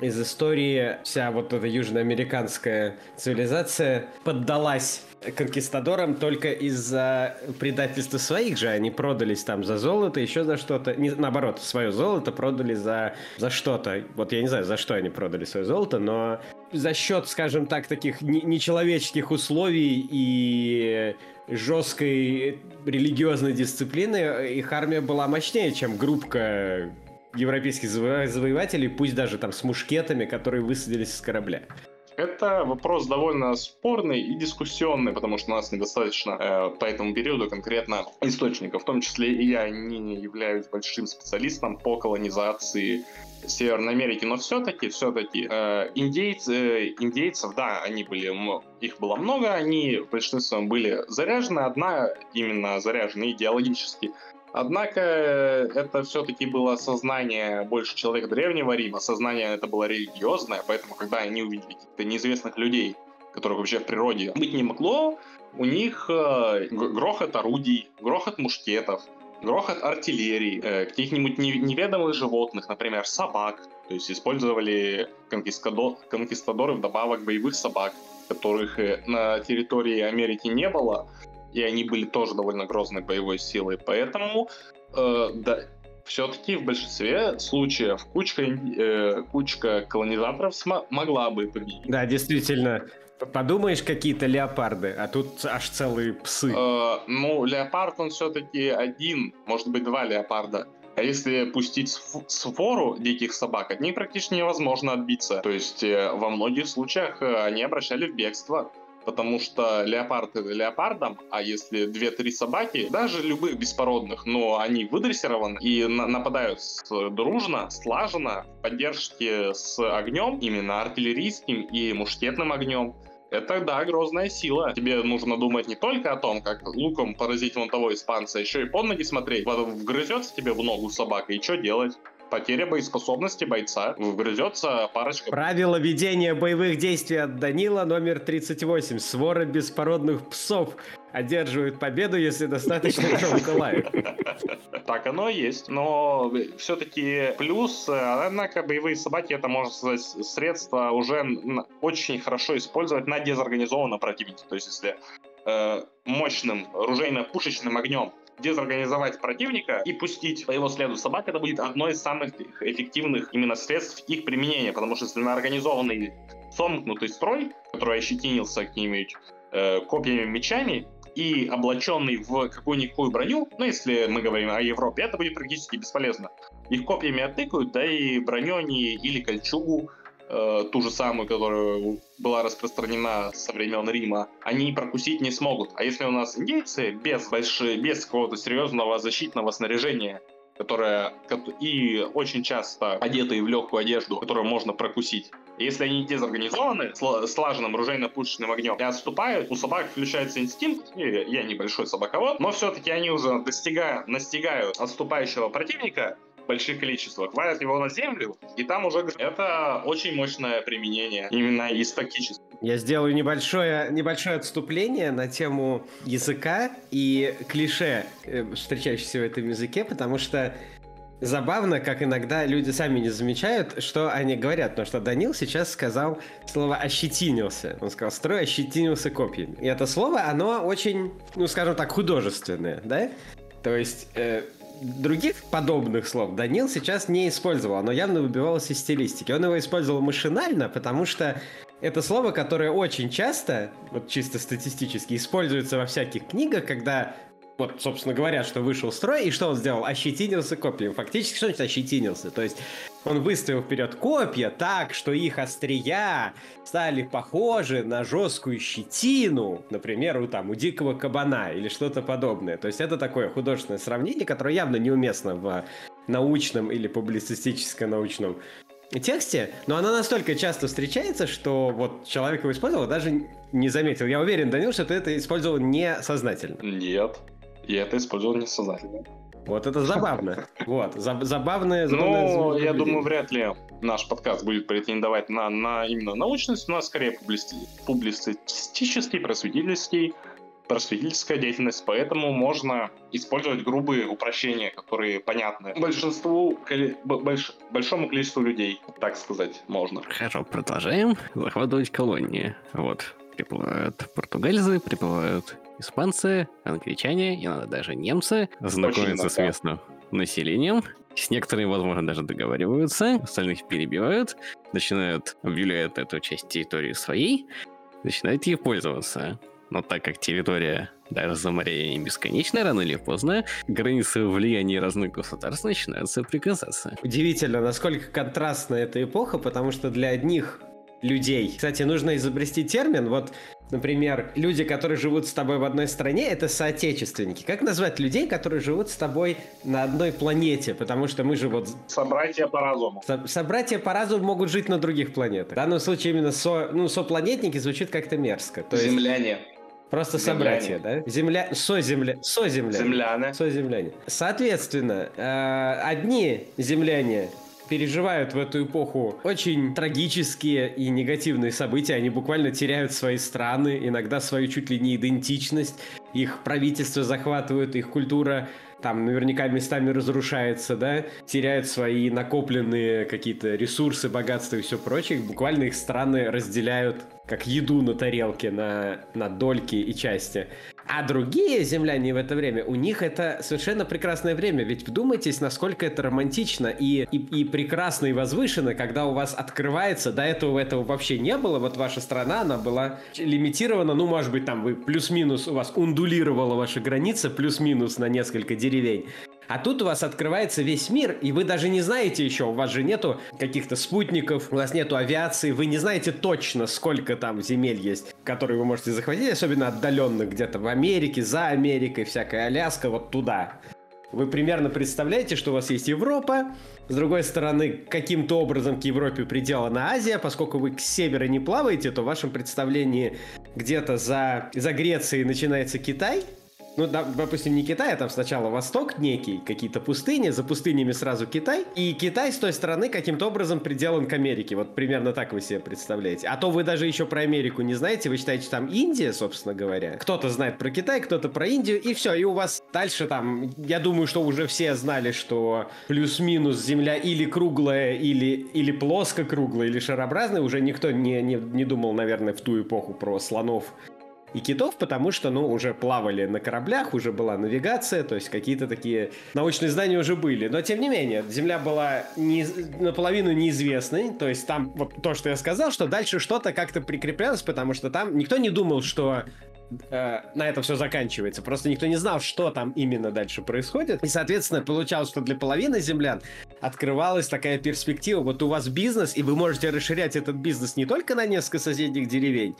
из истории вся вот эта южноамериканская цивилизация поддалась конкистадорам только из-за предательства своих же. Они продались там за золото, еще за что-то. Не, наоборот, свое золото продали за, за что-то. Вот я не знаю, за что они продали свое золото, но за счет, скажем так, таких нечеловеческих условий и жесткой религиозной дисциплины их армия была мощнее, чем группка европейских завоевателей, пусть даже там с мушкетами, которые высадились с корабля. Это вопрос довольно спорный и дискуссионный, потому что у нас недостаточно э, по этому периоду конкретно источников. В том числе и я не, не являюсь большим специалистом по колонизации Северной Америки, но все-таки, все-таки э, индейцы, э, индейцев, да, они были, их было много, они в большинстве были заряжены, одна именно заряжена идеологически, Однако это все-таки было сознание больше человека древнего Рима, сознание это было религиозное, поэтому когда они увидели каких-то неизвестных людей, которых вообще в природе быть не могло, у них э, грохот орудий, грохот мушкетов, грохот артиллерии, э, каких-нибудь неведомых животных, например, собак. То есть использовали конкистадор, конкистадоры вдобавок боевых собак, которых э, на территории Америки не было, и они были тоже довольно грозной боевой силой. Поэтому э, да, все-таки в большинстве случаев кучка, э, кучка колонизаторов могла бы победить. Да, действительно. Подумаешь, какие-то леопарды, а тут аж целые псы. Э, ну, леопард, он все-таки один, может быть, два леопарда. А если пустить свору диких собак, от них практически невозможно отбиться. То есть э, во многих случаях э, они обращали в бегство потому что леопард леопардом, а если две-три собаки, даже любых беспородных, но они выдрессированы и на нападают дружно, слаженно, в поддержке с огнем, именно артиллерийским и мушкетным огнем, это, да, грозная сила. Тебе нужно думать не только о том, как луком поразить вон того испанца, еще и под ноги смотреть. Вгрызется тебе в ногу собака, и что делать? Потеря боеспособности бойца. Вгрызется парочка. Правило ведения боевых действий от Данила номер 38. Свора беспородных псов одерживают победу, если достаточно громко лают. Так оно и есть. Но все-таки плюс, однако, боевые собаки, это, можно сказать, средство уже очень хорошо использовать на дезорганизованном противнике. То есть, если э, мощным ружейно-пушечным огнем дезорганизовать противника и пустить по его следу собак, это будет одно из самых эффективных именно средств их применения, потому что если на организованный сомкнутый строй, который ощетинился какими-нибудь э, копьями, мечами, и облаченный в какую-никакую броню, ну, если мы говорим о Европе, это будет практически бесполезно. Их копьями оттыкают, да и броню они или кольчугу э, ту же самую, которая была распространена со времен Рима, они прокусить не смогут. А если у нас индейцы без, большой, без какого-то серьезного защитного снаряжения, которое и очень часто одетые в легкую одежду, которую можно прокусить. Если они дезорганизованы, слаженным ружейно-пушечным огнем, и отступают, у собак включается инстинкт, и я небольшой собаковод, но все-таки они уже достигают, настигают отступающего противника, больших количествах, валят его на землю, и там уже это очень мощное применение именно из тактического. Я сделаю небольшое, небольшое отступление на тему языка и клише, э, встречающихся в этом языке, потому что забавно, как иногда люди сами не замечают, что они говорят, потому что Данил сейчас сказал слово «ощетинился». Он сказал «строй ощетинился копьями». И это слово, оно очень, ну, скажем так, художественное, да? То есть э, других подобных слов Данил сейчас не использовал, оно явно выбивалось из стилистики. Он его использовал машинально, потому что это слово, которое очень часто, вот чисто статистически, используется во всяких книгах, когда вот, собственно, говорят, что вышел строй, и что он сделал? Ощетинился копьем. Фактически, что значит ощетинился? То есть он выставил вперед копья так, что их острия стали похожи на жесткую щетину, например, у, там, у дикого кабана или что-то подобное. То есть это такое художественное сравнение, которое явно неуместно в научном или публицистическо-научном тексте, но она настолько часто встречается, что вот человек его использовал, даже не заметил. Я уверен, Данил, что ты это использовал несознательно. Нет. Я это использовал несознательно. Вот это забавно. Вот, забавное, забавное Ну, я думаю, вряд ли наш подкаст будет претендовать на, на именно научность, у нас скорее публисти, публицистический, просветительский, просветительская деятельность, поэтому можно использовать грубые упрощения, которые понятны большинству, больш, большому количеству людей, так сказать, можно. Хорошо, продолжаем захватывать колонии. Вот, приплывают португальцы, приплывают испанцы, англичане, иногда даже немцы знакомятся с местным населением. С некоторыми, возможно, даже договариваются, остальных перебивают, начинают объявлять эту часть территории своей, начинают ей пользоваться. Но так как территория даже за моря не бесконечна, рано или поздно границы влияния разных государств начинают соприкасаться. Удивительно, насколько контрастна эта эпоха, потому что для одних людей. Кстати, нужно изобрести термин. Вот, например, люди, которые живут с тобой в одной стране, это соотечественники. Как назвать людей, которые живут с тобой на одной планете? Потому что мы же вот... Собратья по разуму. Со- собратья по разуму могут жить на других планетах. В данном случае именно со... ну, сопланетники звучит как-то мерзко. То Земляне. Есть... Просто Земляне. собратья, да? Земля... Соземля... Соземляне. Земляне. Соземляне. Соответственно, э, одни земляне переживают в эту эпоху очень трагические и негативные события. Они буквально теряют свои страны, иногда свою чуть ли не идентичность. Их правительство захватывают, их культура там наверняка местами разрушается, да, теряют свои накопленные какие-то ресурсы, богатства и все прочее. Буквально их страны разделяют как еду на тарелке, на, на дольки и части. А другие земляне в это время, у них это совершенно прекрасное время. Ведь вдумайтесь, насколько это романтично и, и, и прекрасно и возвышенно, когда у вас открывается, до этого этого вообще не было. Вот ваша страна, она была лимитирована, ну, может быть, там вы плюс-минус, у вас ундулировала ваша граница плюс-минус на несколько деревень. А тут у вас открывается весь мир, и вы даже не знаете еще, у вас же нету каких-то спутников, у вас нету авиации, вы не знаете точно, сколько там земель есть, которые вы можете захватить, особенно отдаленных где-то в Америке, за Америкой, всякая Аляска, вот туда. Вы примерно представляете, что у вас есть Европа, с другой стороны, каким-то образом к Европе приделана Азия, поскольку вы к северу не плаваете, то в вашем представлении где-то за, за Грецией начинается Китай – ну, допустим, не Китай, а там сначала Восток некий, какие-то пустыни, за пустынями сразу Китай, и Китай с той стороны каким-то образом приделан к Америке. Вот примерно так вы себе представляете. А то вы даже еще про Америку не знаете, вы считаете, там Индия, собственно говоря. Кто-то знает про Китай, кто-то про Индию, и все, и у вас дальше там, я думаю, что уже все знали, что плюс-минус Земля или круглая, или, или плоско-круглая, или шарообразная, уже никто не, не, не думал, наверное, в ту эпоху про слонов и китов, потому что, ну, уже плавали на кораблях, уже была навигация, то есть какие-то такие научные знания уже были. Но, тем не менее, Земля была не, наполовину неизвестной, то есть там вот то, что я сказал, что дальше что-то как-то прикреплялось, потому что там никто не думал, что э, на этом все заканчивается. Просто никто не знал, что там именно дальше происходит. И, соответственно, получалось, что для половины землян открывалась такая перспектива. Вот у вас бизнес, и вы можете расширять этот бизнес не только на несколько соседних деревень,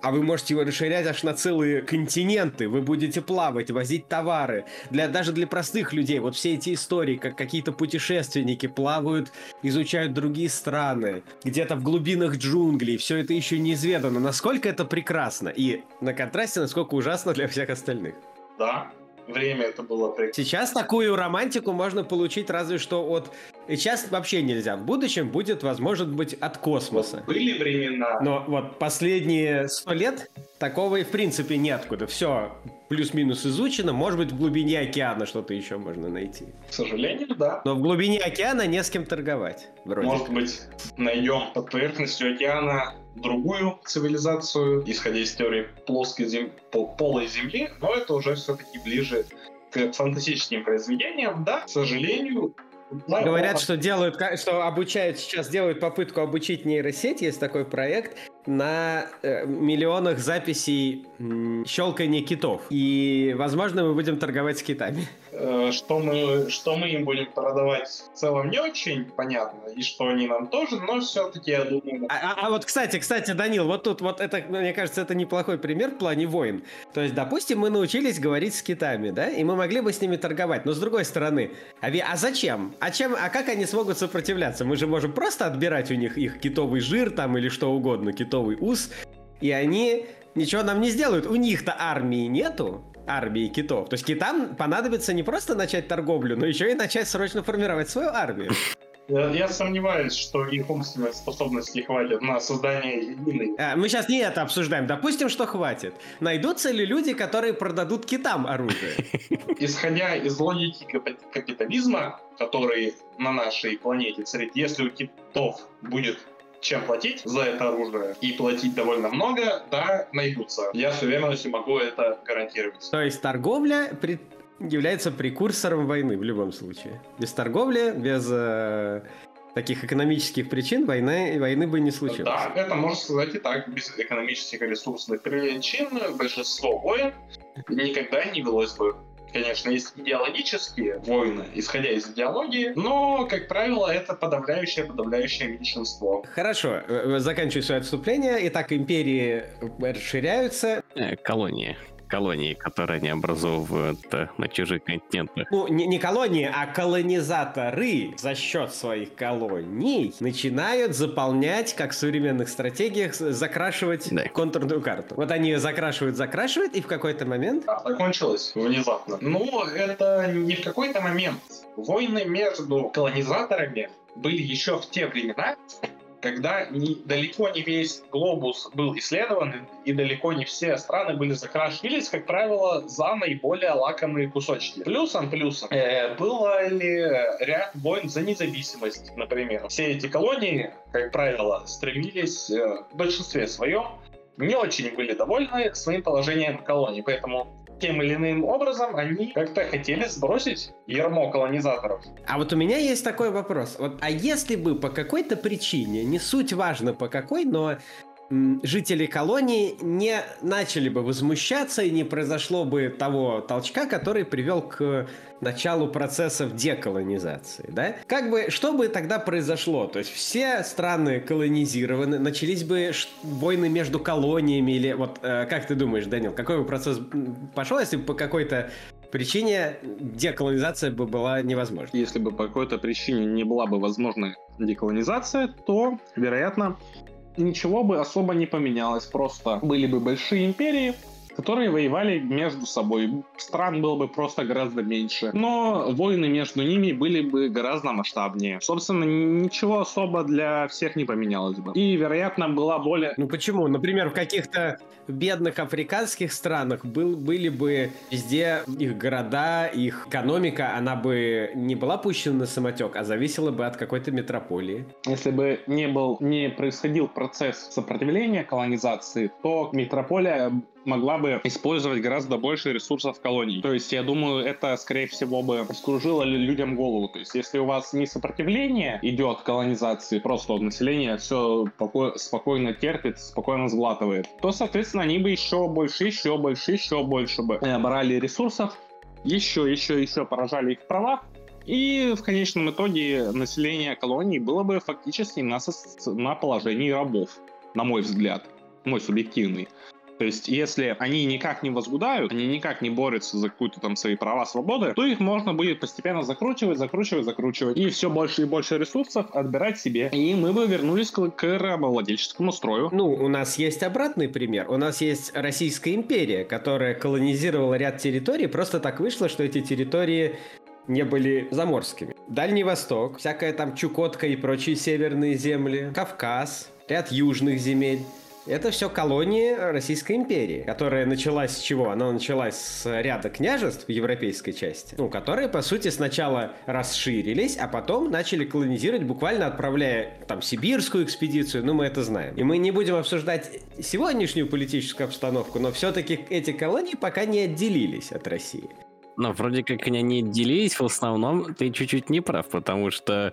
а вы можете его расширять аж на целые континенты. Вы будете плавать, возить товары. Для, даже для простых людей. Вот все эти истории, как какие-то путешественники плавают, изучают другие страны. Где-то в глубинах джунглей. Все это еще неизведано. Насколько это прекрасно. И на контрасте, насколько ужасно для всех остальных. Да, время это было прекрасно. Сейчас такую романтику можно получить разве что от... Сейчас вообще нельзя. В будущем будет, возможно быть, от космоса. Были времена. Но вот последние сто лет такого и в принципе неоткуда. Все плюс-минус изучено. Может быть, в глубине океана что-то еще можно найти. К сожалению, да. Но в глубине океана не с кем торговать. Вроде. Может быть, найдем под поверхностью океана другую цивилизацию, исходя из теории плоской зем... полой Земли, но это уже все-таки ближе к фантастическим произведениям. Да, к сожалению, Говорят, что делают, что обучают сейчас делают попытку обучить нейросеть, есть такой проект на э, миллионах записей м, щелкания китов. И, возможно, мы будем торговать с китами. Э, что мы, что мы им будем продавать в целом не очень понятно, и что они нам тоже, но все-таки я думаю... А, а, а вот, кстати, кстати, Данил, вот тут вот это, мне кажется, это неплохой пример в плане войн. То есть, допустим, мы научились говорить с китами, да, и мы могли бы с ними торговать, но с другой стороны, а, а зачем? А чем, а как они смогут сопротивляться? Мы же можем просто отбирать у них их китовый жир там или что угодно, китовый ус, и они ничего нам не сделают. У них-то армии нету, армии китов. То есть китам понадобится не просто начать торговлю, но еще и начать срочно формировать свою армию. Я, я сомневаюсь, что их умственной способности хватит на создание единой. А, мы сейчас не это обсуждаем. Допустим, что хватит. Найдутся ли люди, которые продадут китам оружие? Исходя из логики капитализма, который на нашей планете царит, если у китов будет чем платить за это оружие и платить довольно много, да, найдутся. Я с уверенностью могу это гарантировать. То есть торговля при... является прекурсором войны в любом случае. Без торговли, без э, таких экономических причин войны, войны бы не случилось. Да, это можно сказать и так. Без экономических ресурсных причин большинство войн никогда не велось бы конечно, есть идеологические войны, исходя из идеологии, но, как правило, это подавляющее-подавляющее меньшинство. Хорошо, э, э, заканчиваю свое отступление. Итак, империи расширяются. Э, колонии колонии, которые они образовывают на чужих континентах. Ну, не, не колонии, а колонизаторы за счет своих колоний начинают заполнять, как в современных стратегиях, закрашивать да. контурную карту. Вот они ее закрашивают, закрашивают, и в какой-то момент... А, закончилось внезапно. Ну, это не в какой-то момент. Войны между колонизаторами были еще в те времена, когда не, далеко не весь глобус был исследован, и далеко не все страны были закрашивались, как правило, за наиболее лакомые кусочки. Плюсом, плюсом, э, было ли ряд войн за независимость, например. Все эти колонии, как правило, стремились э, в большинстве своем не очень были довольны своим положением колонии, поэтому тем или иным образом они как-то хотели сбросить ермо колонизаторов. А вот у меня есть такой вопрос. Вот, а если бы по какой-то причине, не суть важно по какой, но жители колонии не начали бы возмущаться и не произошло бы того толчка, который привел к началу процессов деколонизации, да? Как бы, что бы тогда произошло? То есть все страны колонизированы, начались бы войны между колониями или вот э, как ты думаешь, Данил, какой бы процесс пошел, если бы по какой-то причине деколонизация бы была невозможна? Если бы по какой-то причине не была бы возможна деколонизация, то, вероятно, ничего бы особо не поменялось. Просто были бы большие империи, которые воевали между собой. Стран было бы просто гораздо меньше. Но войны между ними были бы гораздо масштабнее. Собственно, ничего особо для всех не поменялось бы. И, вероятно, была более... Ну почему? Например, в каких-то бедных африканских странах был, были бы везде их города, их экономика, она бы не была пущена на самотек, а зависела бы от какой-то метрополии. Если бы не был, не происходил процесс сопротивления колонизации, то метрополия могла бы использовать гораздо больше ресурсов колоний. То есть, я думаю, это, скорее всего, бы скружило людям голову. То есть, если у вас не сопротивление идет колонизации, просто население все спокойно терпит, спокойно сглатывает, то, соответственно, они бы еще больше, еще больше, еще больше бы э, брали ресурсов, еще, еще, еще поражали их права, и в конечном итоге население колонии было бы фактически на, на положении рабов, на мой взгляд, мой субъективный. То есть, если они никак не возгудают, они никак не борются за какую-то там свои права, свободы, то их можно будет постепенно закручивать, закручивать, закручивать. И все больше и больше ресурсов отбирать себе. И мы бы вернулись к, к рабовладельческому строю. Ну, у нас есть обратный пример. У нас есть Российская империя, которая колонизировала ряд территорий. Просто так вышло, что эти территории не были заморскими. Дальний Восток, всякая там Чукотка и прочие северные земли, Кавказ, ряд южных земель. Это все колонии Российской империи, которая началась с чего? Она началась с ряда княжеств в европейской части, ну, которые, по сути, сначала расширились, а потом начали колонизировать, буквально отправляя там сибирскую экспедицию, ну, мы это знаем. И мы не будем обсуждать сегодняшнюю политическую обстановку, но все-таки эти колонии пока не отделились от России. Но вроде как они делились, в основном ты чуть-чуть не прав, потому что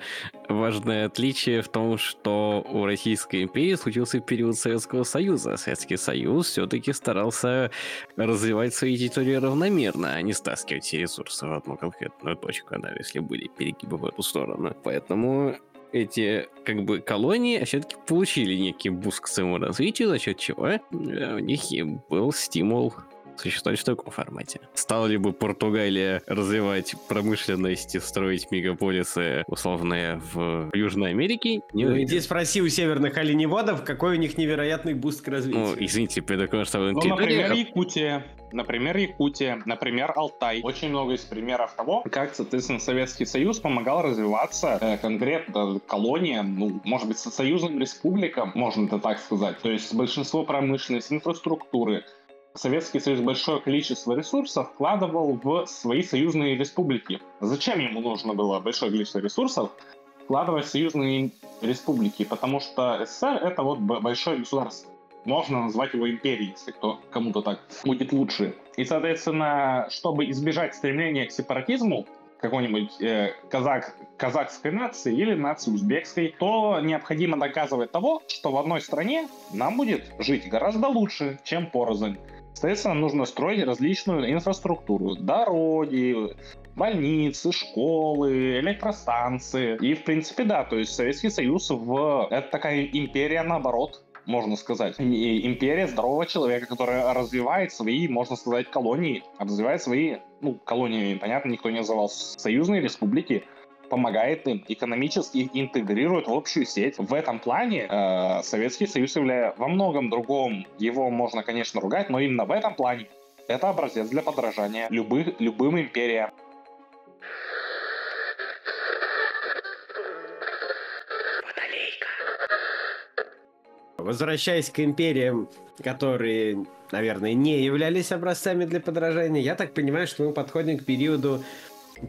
важное отличие в том, что у Российской империи случился период Советского Союза. Советский Союз все-таки старался развивать свои территории равномерно, а не стаскивать все ресурсы в одну конкретную точку, да, если были перегибы в эту сторону. Поэтому эти как бы колонии все-таки получили некий буст к своему развитию, за счет чего э, у них был стимул существовать в таком формате. Стала ли бы Португалия развивать промышленность и строить мегаполисы условные в Южной Америке? Не ну, иди спроси у северных оленеводов, какой у них невероятный буст к развитию. Ну, извините, предокажу, что... Ну, например, Якутия. Например, Якутия, например, Алтай. Очень много из примеров того, как, соответственно, Советский Союз помогал развиваться э, конкретно колониям, ну, может быть, союзным республикам, можно это так сказать. То есть большинство промышленности, инфраструктуры, Советский Союз большое количество ресурсов вкладывал в свои союзные республики. Зачем ему нужно было большое количество ресурсов вкладывать в союзные республики? Потому что СССР — это вот большое государство. Можно назвать его империей, если кто, кому-то так будет лучше. И, соответственно, чтобы избежать стремления к сепаратизму, какой-нибудь э, казак, казахской нации или нации узбекской, то необходимо доказывать того, что в одной стране нам будет жить гораздо лучше, чем порознь. Соответственно, нужно строить различную инфраструктуру. Дороги, больницы, школы, электростанции. И, в принципе, да, то есть Советский Союз в... это такая империя наоборот, можно сказать. И империя здорового человека, которая развивает свои, можно сказать, колонии, развивает свои, ну, колонии, понятно, никто не называл, союзные республики, помогает им, экономически интегрирует в общую сеть. В этом плане э, Советский Союз является во многом другом. Его можно, конечно, ругать, но именно в этом плане это образец для подражания любых, любым империям. Возвращаясь к империям, которые, наверное, не являлись образцами для подражания, я так понимаю, что мы подходим к периоду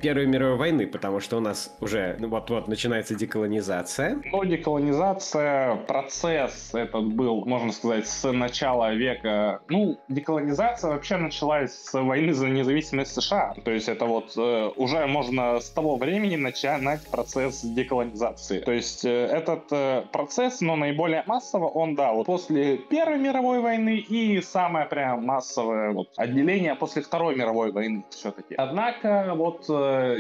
Первой мировой войны, потому что у нас уже ну, вот-вот начинается деколонизация. Ну, деколонизация, процесс этот был, можно сказать, с начала века. Ну, деколонизация вообще началась с войны за независимость США. То есть это вот э, уже можно с того времени начинать процесс деколонизации. То есть э, этот э, процесс, но наиболее массово, он, да, вот после Первой мировой войны и самое прям массовое вот, отделение после Второй мировой войны все-таки. Однако, вот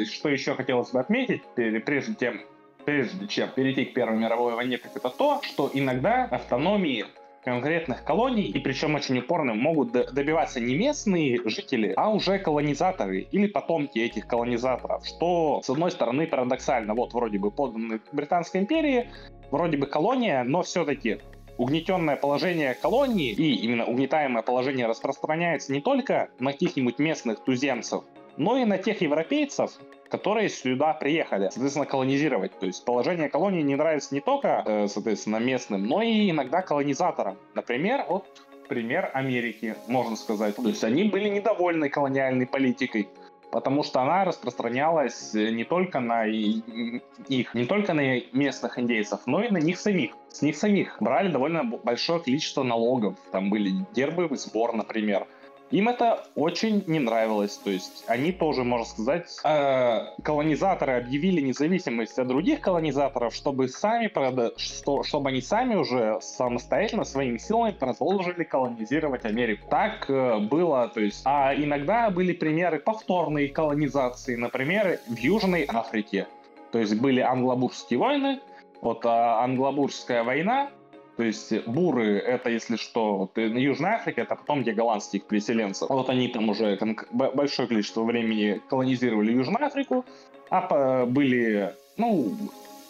что еще хотелось бы отметить, прежде тем, прежде чем перейти к Первой мировой войне, так это то, что иногда автономии конкретных колоний, и причем очень упорно, могут добиваться не местные жители, а уже колонизаторы или потомки этих колонизаторов, что, с одной стороны, парадоксально. Вот вроде бы подданные Британской империи, вроде бы колония, но все-таки угнетенное положение колонии и именно угнетаемое положение распространяется не только на каких-нибудь местных туземцев, но и на тех европейцев, которые сюда приехали, соответственно, колонизировать. То есть положение колонии не нравится не только, э, соответственно, местным, но и иногда колонизаторам. Например, вот пример Америки, можно сказать. То есть они были недовольны колониальной политикой, потому что она распространялась не только на их, не только на местных индейцев, но и на них самих. С них самих брали довольно большое количество налогов. Там были гербовый сбор, например. Им это очень не нравилось. То есть они тоже, можно сказать, э, колонизаторы объявили независимость от других колонизаторов, чтобы сами, что, чтобы они сами уже самостоятельно своими силами продолжили колонизировать Америку. Так э, было, то есть. А иногда были примеры повторной колонизации, например, в Южной Африке. То есть были англобурские войны, вот а, англобурская война, то есть буры — это, если что, вот, на Южной Африке, это потом где голландских переселенцев. Вот они там уже большое количество времени колонизировали Южную Африку, а были, ну,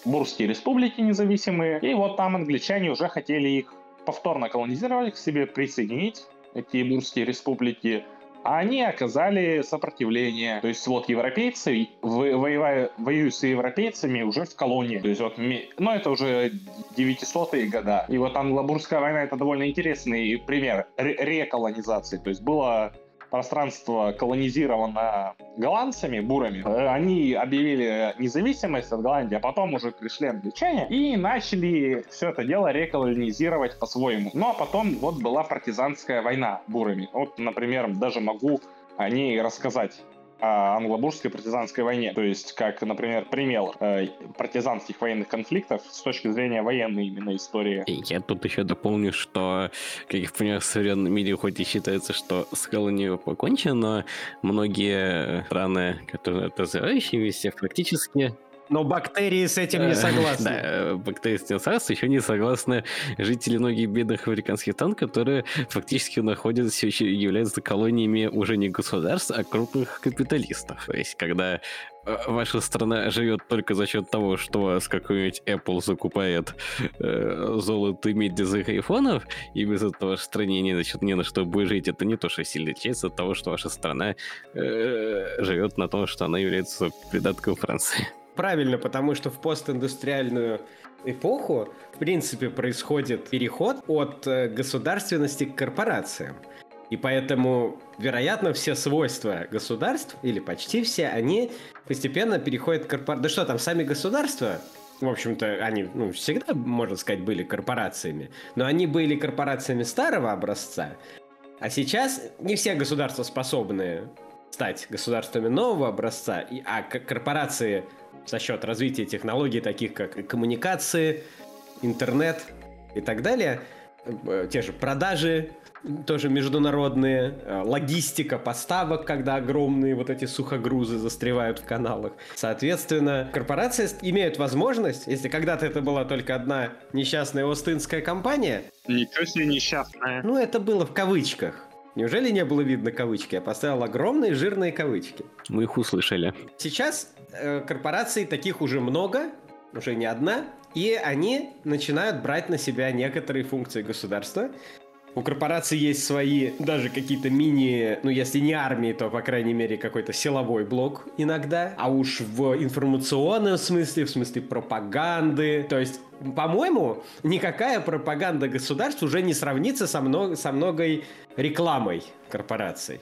бурские республики независимые, и вот там англичане уже хотели их повторно колонизировать, к себе присоединить, эти бурские республики, они оказали сопротивление. То есть вот европейцы воевая, воюют с европейцами уже в колонии. То есть вот, ну это уже 900-е года. И вот англобурская война это довольно интересный пример реколонизации. То есть было пространство колонизировано голландцами, бурами, э, они объявили независимость от Голландии, а потом уже пришли англичане и начали все это дело реколонизировать по-своему. Ну а потом вот была партизанская война бурами. Вот, например, даже могу о ней рассказать о англобургской партизанской войне. То есть, как, например, пример э, партизанских военных конфликтов с точки зрения военной именно истории. Я тут еще дополню, что, как я понимаю, в современном мире хоть и считается, что с колонией покончено, но многие страны, которые развивающиеся, фактически но бактерии с этим не э, согласны. Да, бактерии с этим согласны. Еще не согласны жители многих бедных африканских стран, которые фактически находятся, еще являются колониями уже не государств, а крупных капиталистов. То есть, когда э, ваша страна живет только за счет того, что вас какой-нибудь Apple закупает э, золото и медь из их айфонов, и без этого вашей стране не, значит, не на что будет жить, это не то, что сильно отличается от того, что ваша страна э, живет на том, что она является придатком Франции правильно, потому что в постиндустриальную эпоху, в принципе, происходит переход от э, государственности к корпорациям. И поэтому, вероятно, все свойства государств, или почти все, они постепенно переходят к корпорациям. Да что там, сами государства, в общем-то, они ну, всегда, можно сказать, были корпорациями. Но они были корпорациями старого образца. А сейчас не все государства способны стать государствами нового образца, а корпорации за счет развития технологий, таких как коммуникации, интернет и так далее, те же продажи, тоже международные, э, логистика поставок, когда огромные вот эти сухогрузы застревают в каналах. Соответственно, корпорации имеют возможность, если когда-то это была только одна несчастная остинская компания... Ничего себе несчастная. Ну, это было в кавычках. Неужели не было видно кавычки? Я поставил огромные жирные кавычки. Мы их услышали. Сейчас э, корпораций таких уже много, уже не одна, и они начинают брать на себя некоторые функции государства. У корпораций есть свои даже какие-то мини, ну если не армии, то по крайней мере какой-то силовой блок иногда. А уж в информационном смысле, в смысле пропаганды. То есть, по-моему, никакая пропаганда государств уже не сравнится со, много, со многой рекламой корпораций.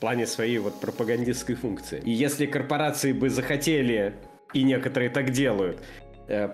плане своей вот пропагандистской функции. И если корпорации бы захотели, и некоторые так делают,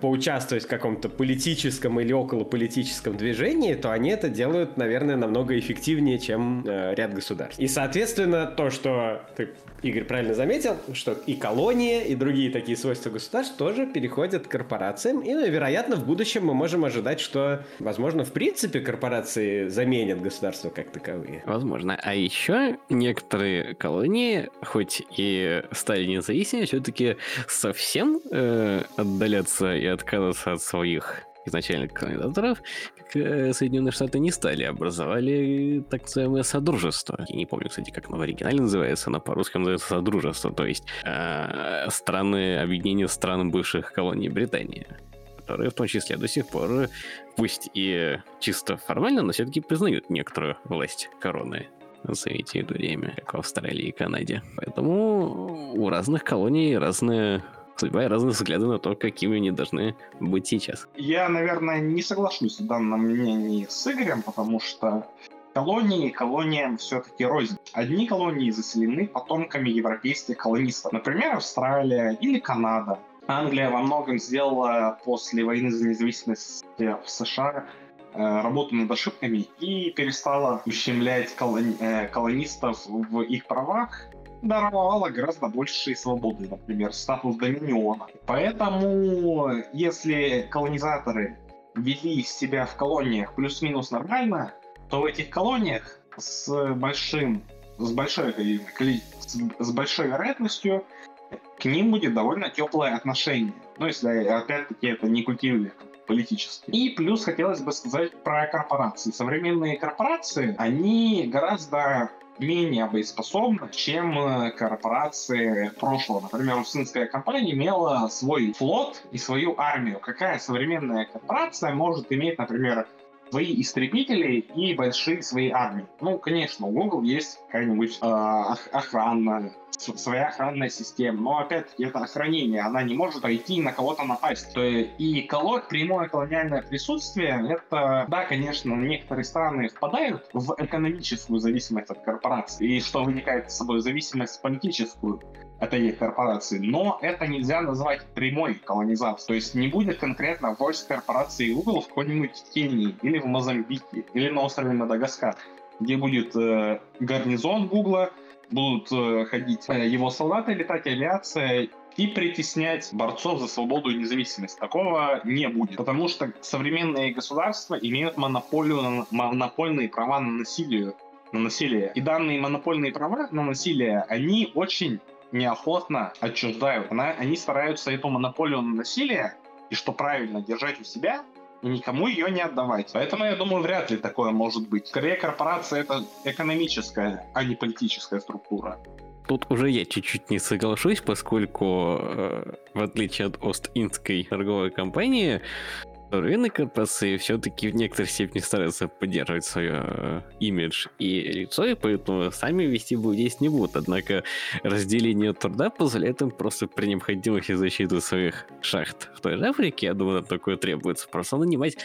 поучаствовать в каком-то политическом или околополитическом движении, то они это делают, наверное, намного эффективнее, чем э, ряд государств. И, соответственно, то, что ты, Игорь, правильно заметил, что и колонии, и другие такие свойства государств тоже переходят к корпорациям. И, ну, вероятно, в будущем мы можем ожидать, что, возможно, в принципе, корпорации заменят государства как таковые. Возможно. А еще некоторые колонии, хоть и стали независимыми, все-таки совсем э, отдаляться отказаться и отказываться от своих изначальных кандидатуров, как э, Соединенные Штаты не стали, образовали так называемое Содружество. Я не помню, кстати, как оно в оригинале называется, но по-русски называется Содружество, то есть э, страны, объединение стран бывших колоний Британии которые в том числе до сих пор, пусть и чисто формально, но все-таки признают некоторую власть короны за эти время, как в Австралии и Канаде. Поэтому у разных колоний разные судьба и разные взгляды на то, какими они должны быть сейчас. Я, наверное, не соглашусь в данном мнении с Игорем, потому что колонии колониям все-таки рознь. Одни колонии заселены потомками европейских колонистов, например, Австралия или Канада. Англия во многом сделала после войны за независимость в США э, работу над ошибками и перестала ущемлять колони- э, колонистов в их правах даровала гораздо большей свободы, например, статус доминиона. Поэтому, если колонизаторы вели себя в колониях плюс-минус нормально, то в этих колониях с большим, с большой, с большой вероятностью к ним будет довольно теплое отношение. Ну, если, опять-таки, это не культивили политически. И плюс хотелось бы сказать про корпорации. Современные корпорации, они гораздо менее боеспособна, чем э, корпорации прошлого. Например, Устинская компания имела свой флот и свою армию. Какая современная корпорация может иметь, например, свои истребители и большие свои армии. Ну, конечно, у Google есть какая-нибудь э, охрана, своя охранная система, но опять-таки это охранение, она не может пойти на кого-то напасть. То есть, и колор, прямое колониальное присутствие, это, да, конечно, некоторые страны впадают в экономическую зависимость от корпорации, и что вытекает с собой зависимость политическую от этих корпораций, но это нельзя назвать прямой колонизацией. То есть не будет конкретно войск корпорации Google в какой-нибудь Кении или в Мозамбике или на острове Мадагаскар, где будет э, гарнизон Гугла, будут э, ходить э, его солдаты, летать авиация и притеснять борцов за свободу и независимость. Такого не будет, потому что современные государства имеют монополию на, монопольные права на насилие, на насилие. И данные монопольные права на насилие, они очень неохотно отчуждают. Она, они стараются эту монополию на насилие, и что правильно, держать у себя, и никому ее не отдавать. Поэтому, я думаю, вряд ли такое может быть. Скорее, корпорация — это экономическая, а не политическая структура. Тут уже я чуть-чуть не соглашусь, поскольку, э, в отличие от Ост-Индской торговой компании, рынок корпорации все-таки в некоторой степени старается поддерживать свое э, имидж и лицо, и поэтому сами вести здесь не будут. Однако разделение труда позволяет им просто при необходимости защиты своих шахт в той же Африке, я думаю, такое требуется, просто нанимать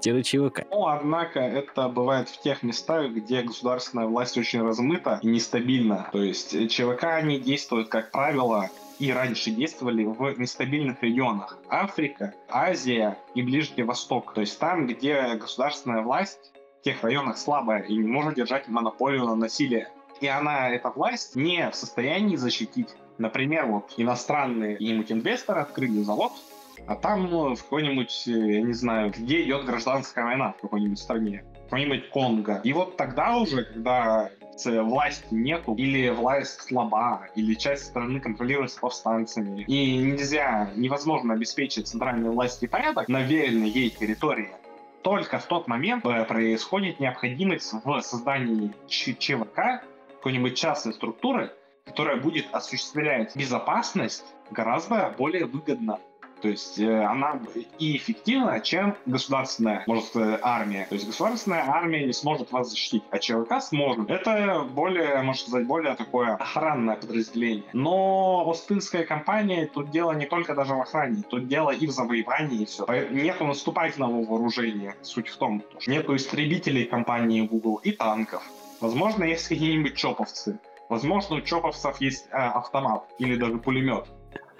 те же ЧВК. Ну, однако это бывает в тех местах, где государственная власть очень размыта и нестабильна. То есть ЧВК, они действуют, как правило, и раньше действовали в нестабильных регионах. Африка, Азия и Ближний Восток. То есть там, где государственная власть в тех районах слабая и не может держать монополию на насилие. И она, эта власть, не в состоянии защитить. Например, вот иностранные какие-нибудь инвесторы открыли завод, а там ну, в какой-нибудь, э, я не знаю, где идет гражданская война в какой-нибудь стране, какой-нибудь Конго. И вот тогда уже, когда власти нету, или власть слаба, или часть страны контролируется повстанцами, и нельзя, невозможно обеспечить центральной власти порядок на веренной ей территории, только в тот момент э, происходит необходимость в создании ЧВК, какой-нибудь частной структуры, которая будет осуществлять безопасность гораздо более выгодно то есть э, она и эффективна, чем государственная, может, э, армия. То есть государственная армия не сможет вас защитить, а ЧВК сможет. Это более, можно сказать, более такое охранное подразделение. Но Остинская компания, тут дело не только даже в охране, тут дело и в завоевании, и все. Нету наступательного вооружения, суть в том, что нету истребителей компании Google и танков. Возможно, есть какие-нибудь чоповцы, Возможно, у чоповцев есть э, автомат или даже пулемет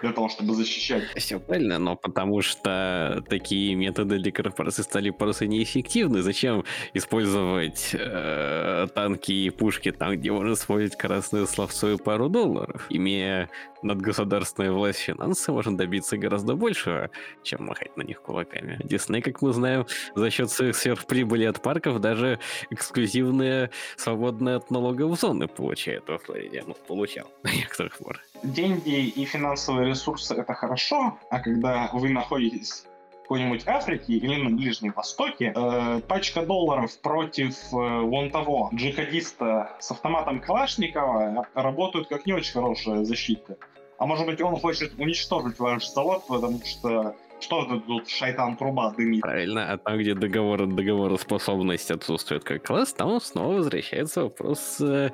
для того, чтобы защищать. Все правильно, но потому что такие методы для корпорации стали просто неэффективны. Зачем использовать э, танки и пушки там, где можно использовать красное словцо и пару долларов? Имея надгосударственная власть финансы, можно добиться гораздо большего, чем махать на них кулаками. Дисней, как мы знаем, за счет своих сверхприбыли от парков даже эксклюзивные свободные от налогов зоны получает во Флориде. Ну, получал на некоторых пор. Деньги и финансовые ресурсы — это хорошо, а когда вы находитесь какой-нибудь Африке или на Ближнем Востоке, э, пачка долларов против э, вон того джихадиста с автоматом Калашникова работают как не очень хорошая защита. А может быть, он хочет уничтожить ваш завод, потому что что это тут шайтан труба дымит? Правильно, а там, где договор, договороспособность отсутствует как класс, там снова возвращается вопрос э,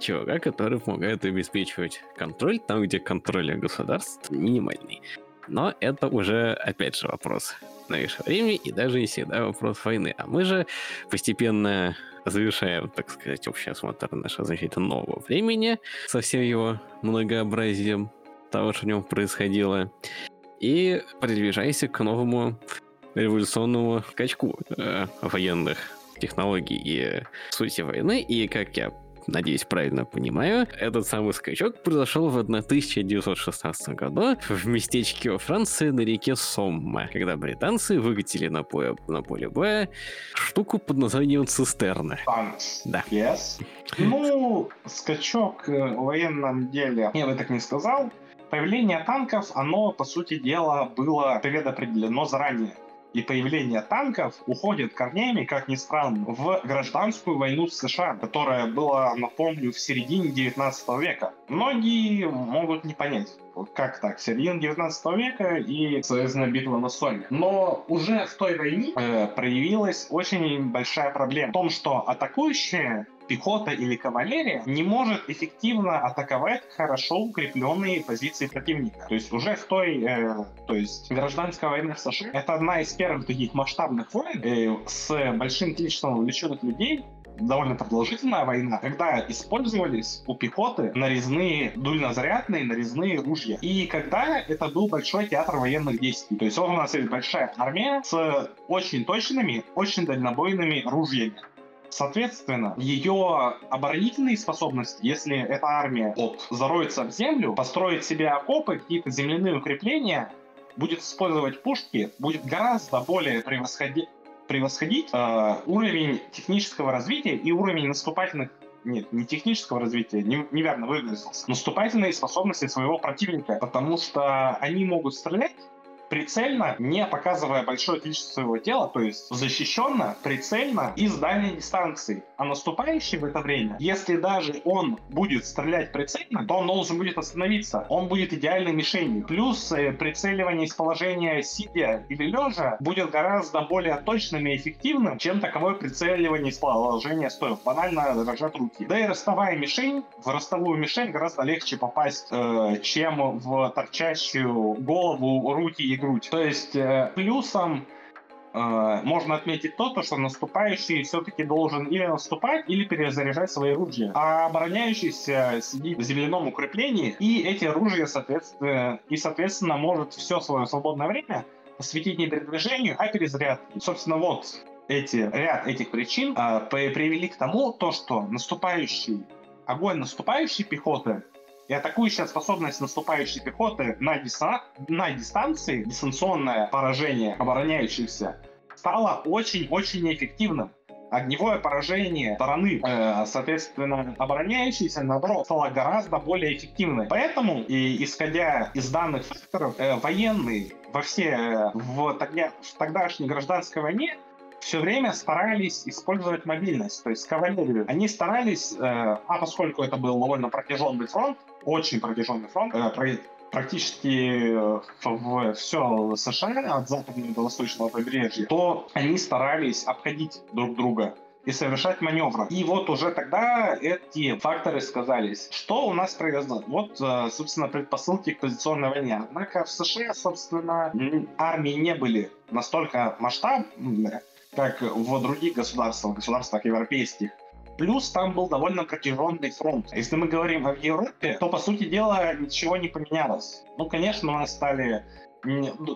чувака, который помогает обеспечивать контроль там, где контроль государств минимальный. Но это уже, опять же, вопрос новейшего времени и даже не всегда вопрос войны. А мы же постепенно завершаем, так сказать, общий осмотр нашего значительно нового времени со всем его многообразием того, что в нем происходило, и приближайся к новому революционному скачку э, военных технологий и сути войны. И, как я надеюсь, правильно понимаю, этот самый скачок произошел в 1916 году в местечке во Франции на реке Сомма, когда британцы выкатили на поле, на поле боя штуку под названием цистерна. Танкс. Да. Yes. Ну, скачок э, в военном деле, я бы так не сказал. Появление танков, оно, по сути дела, было предопределено заранее и появление танков уходит корнями, как ни странно, в гражданскую войну в США, которая была, напомню, в середине 19 века. Многие могут не понять, как так, середина 19 века и, соответственно, битва на Соме. Но уже в той войне э, проявилась очень большая проблема в том, что атакующие пехота или кавалерия не может эффективно атаковать хорошо укрепленные позиции противника. То есть уже в той, э, то есть гражданская война в США, это одна из первых таких масштабных войн э, с большим количеством увлеченных людей, довольно продолжительная война, когда использовались у пехоты нарезные дульнозарядные нарезные ружья. И когда это был большой театр военных действий. То есть у нас есть большая армия с очень точными, очень дальнобойными ружьями. Соответственно, ее оборонительные способности, если эта армия вот, зароется в землю, построит себе окопы, какие-то земляные укрепления, будет использовать пушки, будет гораздо более превосходить, превосходить э, уровень технического развития и уровень наступательных нет, не технического развития, не, неверно выразился, наступательные способности своего противника, потому что они могут стрелять прицельно, не показывая большое количество своего тела, то есть защищенно, прицельно и с дальней дистанции. А наступающий в это время, если даже он будет стрелять прицельно, то он должен будет остановиться. Он будет идеальной мишенью. Плюс э, прицеливание из положения сидя или лежа будет гораздо более точным и эффективным, чем таковое прицеливание из положения стоя. Банально дрожат руки. Да и ростовая мишень, в ростовую мишень гораздо легче попасть, э, чем в торчащую голову, руки и грудь. То есть э, плюсом э, можно отметить то, то, что наступающий все-таки должен или наступать, или перезаряжать свои ружья. А обороняющийся сидит в земляном укреплении, и эти ружья, соответственно, и, соответственно, может все свое свободное время посвятить не передвижению, а перезарядке. Собственно, вот эти, ряд этих причин э, привели к тому, то, что наступающий огонь наступающей пехоты и атакующая способность наступающей пехоты на, диса... на дистанции, дистанционное поражение обороняющихся, стало очень-очень неэффективным. Огневое поражение стороны, э, соответственно, обороняющейся, наоборот, стало гораздо более эффективным. Поэтому, и, исходя из данных факторов, э, военные во все, э, в, тогда, в тогдашней гражданской войне все время старались использовать мобильность, то есть кавалерию. Они старались, э, а поскольку это был довольно протяженный фронт, очень протяженный фронт, э, практически э, в все США, от западного до восточного побережья, то они старались обходить друг друга и совершать маневры. И вот уже тогда эти факторы сказались. Что у нас произошло? Вот, э, собственно, предпосылки к позиционной войне. Однако в США, собственно, армии не были настолько масштабные, как в других государствах, государствах европейских, Плюс там был довольно протяженный фронт. Если мы говорим о Европе, то, по сути дела, ничего не поменялось. Ну, конечно, у нас стали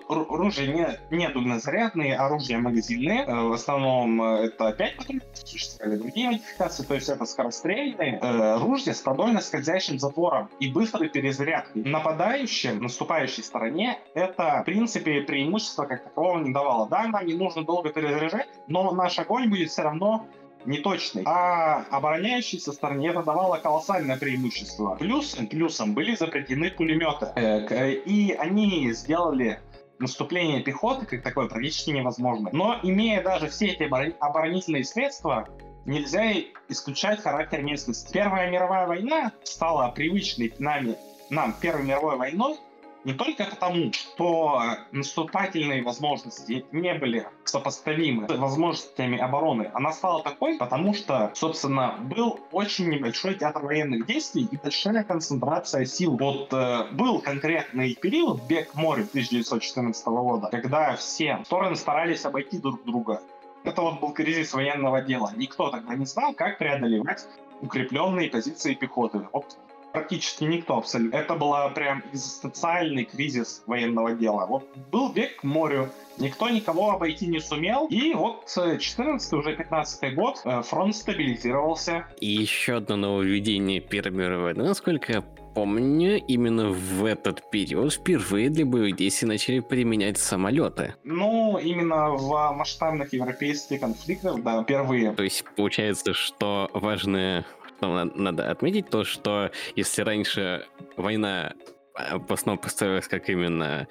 оружие не, не дульнозарядные, оружия магазинные. Э, в основном э, это 5 патронов, существовали другие модификации, то есть это скорострельные э, оружие с продольно скользящим затвором и быстрой перезарядкой. Нападающим, наступающей стороне, это, в принципе, преимущество как такового не давало. Да, нам не нужно долго перезаряжать, но наш огонь будет все равно неточный. А обороняющейся стороне это давало колоссальное преимущество. Плюсом, плюсом были запретены пулеметы. Э, и они сделали наступление пехоты как такое практически невозможно. Но имея даже все эти оборонительные средства, нельзя исключать характер местности. Первая мировая война стала привычной нами, нам Первой мировой войной, не только потому, что наступательные возможности не были сопоставимы с возможностями обороны. Она стала такой, потому что, собственно, был очень небольшой театр военных действий и большая концентрация сил. Вот э, был конкретный период, бег к морю 1914 года, когда все стороны старались обойти друг друга. Это вот был кризис военного дела. Никто тогда не знал, как преодолевать укрепленные позиции пехоты. Вот практически никто абсолютно. Это была прям экзистенциальный кризис военного дела. Вот был век к морю, никто никого обойти не сумел, и вот 14 уже 15 год э, фронт стабилизировался. И еще одно нововведение Первой мировой войны, насколько я помню, именно в этот период впервые для боевых действий начали применять самолеты. Ну, именно в масштабных европейских конфликтах, да, впервые. То есть получается, что важное надо отметить, то, что если раньше война а, в основном представлялась как именно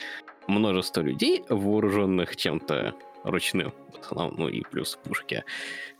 множество людей, вооруженных чем-то ручным, ну и плюс пушки,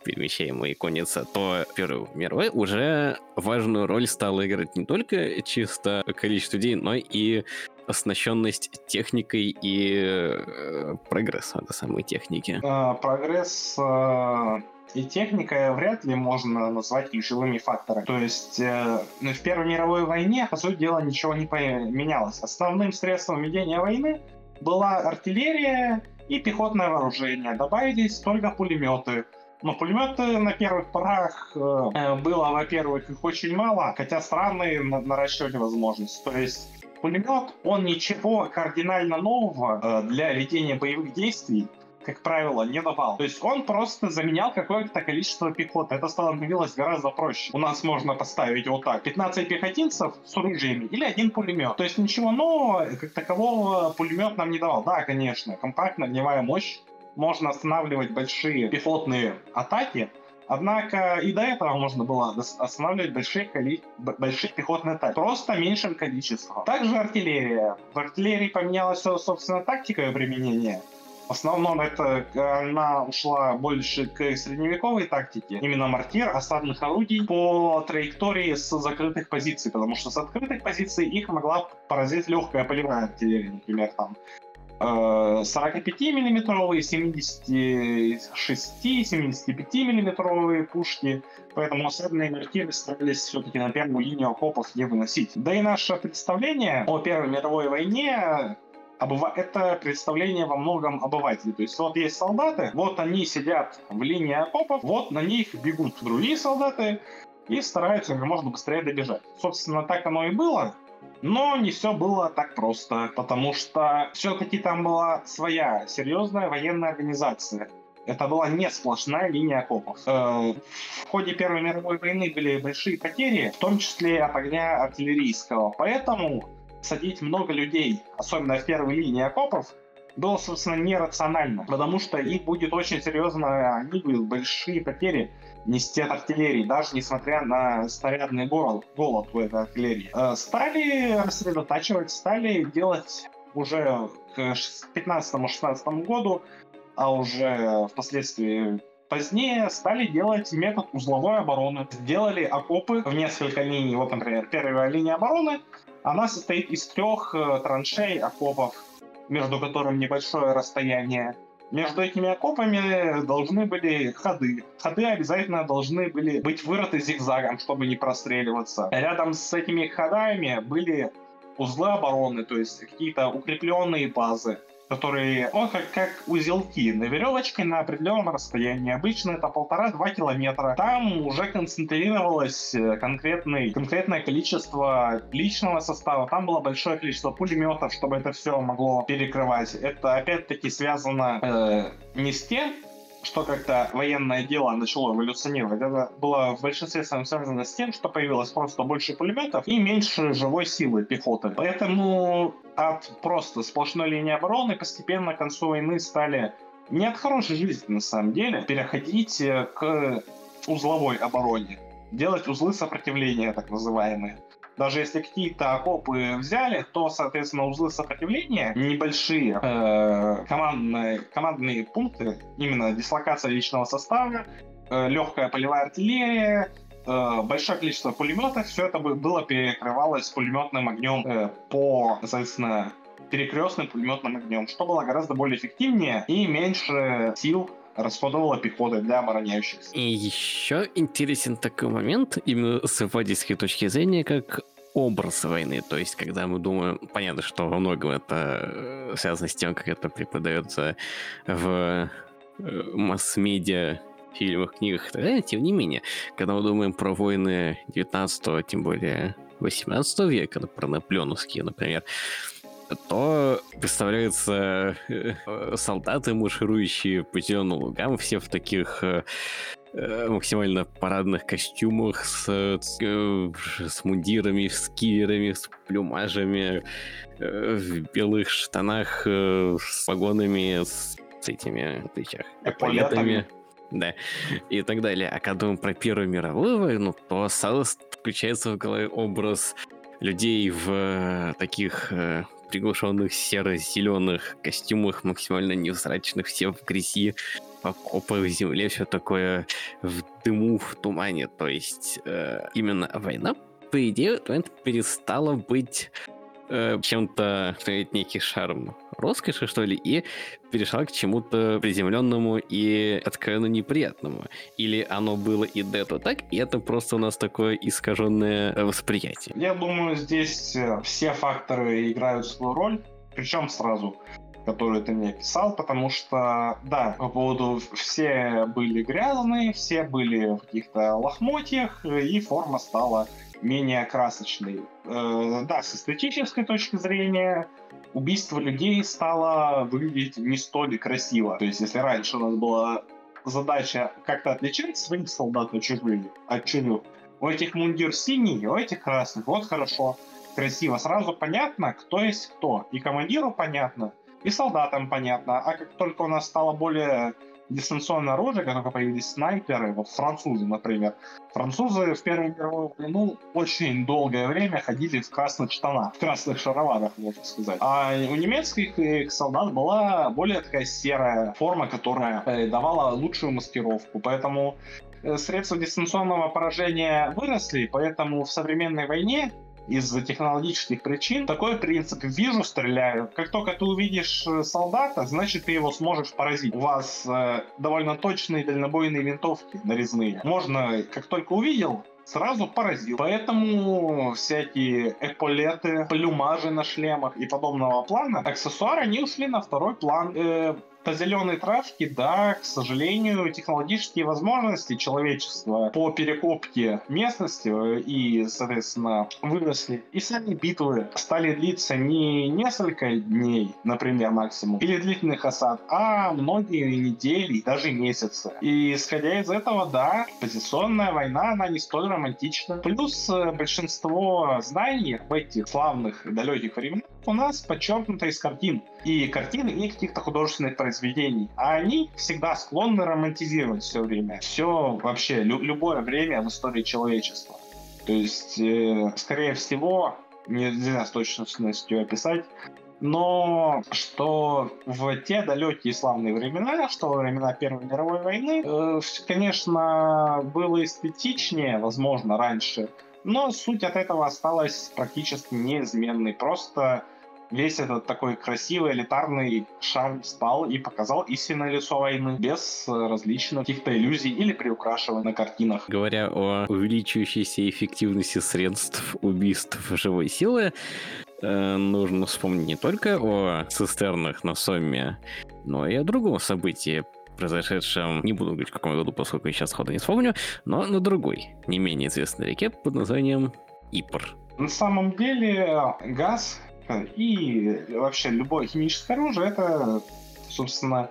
перемещаемые конница, то Первой мировой уже важную роль стало играть не только чисто количество людей, но и оснащенность техникой и э, прогресс этой самой техники. А, прогресс а, и техника вряд ли можно назвать ключевыми факторами. То есть э, в Первой мировой войне, по сути дела, ничего не поменялось. Основным средством ведения войны была артиллерия и пехотное вооружение. Добавились только пулеметы. Но пулеметы на первых порах э, было, во-первых, их очень мало, хотя странные на, на расчете возможности. То есть пулемет, он ничего кардинально нового э, для ведения боевых действий как правило, не давал. То есть он просто заменял какое-то количество пехоты. Это становилось гораздо проще. У нас можно поставить вот так. 15 пехотинцев с оружиями или один пулемет. То есть ничего нового, как такового пулемет нам не давал. Да, конечно, компактная огневая мощь. Можно останавливать большие пехотные атаки, Однако и до этого можно было останавливать большие, коли... большие пехотные атаки. Просто меньшим количеством. Также артиллерия. В артиллерии поменялась, собственно, тактика ее применения. В основном это она ушла больше к средневековой тактике, именно мортир, осадных орудий по траектории с закрытых позиций, потому что с открытых позиций их могла поразить легкая полевая артиллерия, например, там 45-миллиметровые, 76-75-миллиметровые пушки, поэтому осадные мортиры старались все-таки на первую линию окопов не выносить. Да и наше представление о Первой мировой войне обыва... это представление во многом обывателей. То есть вот есть солдаты, вот они сидят в линии окопов, вот на них бегут другие солдаты и стараются как можно быстрее добежать. Собственно, так оно и было. Но не все было так просто, потому что все-таки там была своя серьезная военная организация. Это была не сплошная линия окопов. Э, в ходе Первой мировой войны были большие потери, в том числе от огня артиллерийского. Поэтому садить много людей, особенно в первой линии окопов, было, собственно, нерационально, потому что их будет очень серьезно, они будут большие потери нести от артиллерии, даже несмотря на снарядный голод, голод у этой артиллерии. Э, стали рассредотачивать, стали делать уже к 15-16 году, а уже впоследствии позднее стали делать метод узловой обороны. Сделали окопы в несколько линий. Вот, например, первая линия обороны — она состоит из трех э, траншей окопов, между которыми небольшое расстояние. Между этими окопами должны были ходы. Ходы обязательно должны были быть вырыты зигзагом, чтобы не простреливаться. Рядом с этими ходами были узлы обороны, то есть какие-то укрепленные базы. Которые, он как, как узелки на веревочке на определенном расстоянии. Обычно это полтора-два километра. Там уже концентрировалось э, конкретный, конкретное количество личного состава. Там было большое количество пулеметов, чтобы это все могло перекрывать. Это опять-таки связано э, не с тем, что как-то военное дело начало эволюционировать. Это было в большинстве своем связано с тем, что появилось просто больше пулеметов и меньше живой силы пехоты. Поэтому от просто сплошной линии обороны постепенно к концу войны стали не от хорошей жизни на самом деле переходить к узловой обороне, делать узлы сопротивления так называемые. Даже если какие-то окопы взяли, то, соответственно, узлы сопротивления, небольшие э, командные, командные пункты, именно дислокация личного состава, э, легкая полевая артиллерия, э, большое количество пулеметов, все это было перекрывалось пулеметным огнем э, по, соответственно, перекрестным пулеметным огнем, что было гораздо более эффективнее и меньше сил расходовала пехота для обороняющихся. И еще интересен такой момент, именно с водительской точки зрения, как образ войны. То есть, когда мы думаем, понятно, что во многом это э, связано с тем, как это преподается в э, масс-медиа, фильмах, книгах и так далее, тем не менее, когда мы думаем про войны 19 тем более 18 века, про наполеоновские, например, то представляются э, солдаты, марширующие по зеленым лугам, все в таких э, э, максимально парадных костюмах с, с, с мундирами, с киллерами, с плюмажами, в белых штанах, с погонами, с, с этими плечах, эполетами. Да, и так далее. А когда мы про Первую мировую войну, то сразу включается в голове образ людей в таких приглушенных серо-зеленых костюмах, максимально невзрачных, все в грязи, в окопах, в земле, все такое в дыму, в тумане. То есть э, именно война, по идее, перестала быть э, чем-то, что некий шарм роскоши, что ли, и перешла к чему-то приземленному и откровенно неприятному. Или оно было и до этого так, и это просто у нас такое искаженное восприятие. Я думаю, здесь э, все факторы играют свою роль, причем сразу которую ты мне писал, потому что, да, по поводу все были грязные, все были в каких-то лохмотьях, и форма стала менее красочной. Э, да, с эстетической точки зрения убийство людей стало выглядеть не столь красиво. То есть, если раньше у нас была задача как-то отличать своих солдат от чужих, от чужих, у этих мундир синий, у этих красных, вот хорошо, красиво. Сразу понятно, кто есть кто. И командиру понятно, и солдатам понятно. А как только у нас стало более дистанционное оружие, как только появились снайперы, вот французы, например. Французы в Первую мировую войну очень долгое время ходили в красных штанах, в красных шароварах, можно сказать. А у немецких солдат была более такая серая форма, которая э, давала лучшую маскировку. Поэтому э, средства дистанционного поражения выросли, поэтому в современной войне из-за технологических причин такой принцип «вижу, стреляю». Как только ты увидишь э, солдата, значит ты его сможешь поразить. У вас э, довольно точные дальнобойные винтовки нарезные. Можно, как только увидел, сразу поразил. Поэтому всякие эполеты, плюмажи на шлемах и подобного плана, аксессуары, они ушли на второй план. Э, по зеленой травке, да, к сожалению, технологические возможности человечества по перекопке местности э, и, соответственно, выросли. И сами битвы стали длиться не несколько дней, например, максимум, или длительных осад, а многие недели, даже месяцы. И исходя из этого, да, позиционная война, она не столь романтична. Плюс э, большинство знаний об этих славных далеких временах у нас подчеркнуто из картин. И картины, и каких-то художественных произведений. А они всегда склонны романтизировать все время. Все вообще, лю- любое время в истории человечества. То есть, э, скорее всего, нельзя с точностью описать, но что в те далекие славные времена, что во времена Первой мировой войны, э, конечно, было эстетичнее, возможно, раньше, но суть от этого осталась практически неизменной. Просто весь этот такой красивый элитарный шарм спал и показал истинное лицо войны без различных каких-то иллюзий или приукрашиваний на картинах. Говоря о увеличивающейся эффективности средств убийств живой силы, э, нужно вспомнить не только о цистернах на Сомме, но и о другом событии, произошедшем, не буду говорить в каком году, поскольку я сейчас сходу не вспомню, но на другой, не менее известной реке под названием Ипр. На самом деле газ и вообще любое химическое оружие это, собственно,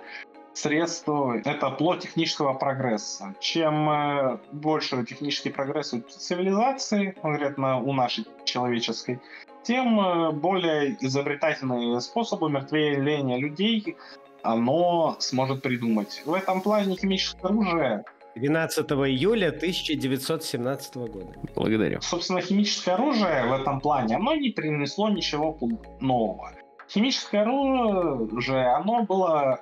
средство, это плод технического прогресса. Чем э, больше технический прогресс у цивилизации, конкретно у нашей человеческой, тем э, более изобретательные способы умертвления людей оно сможет придумать. В этом плане химическое оружие 12 июля 1917 года. Благодарю. Собственно, химическое оружие в этом плане, оно не принесло ничего нового. Химическое оружие, оно было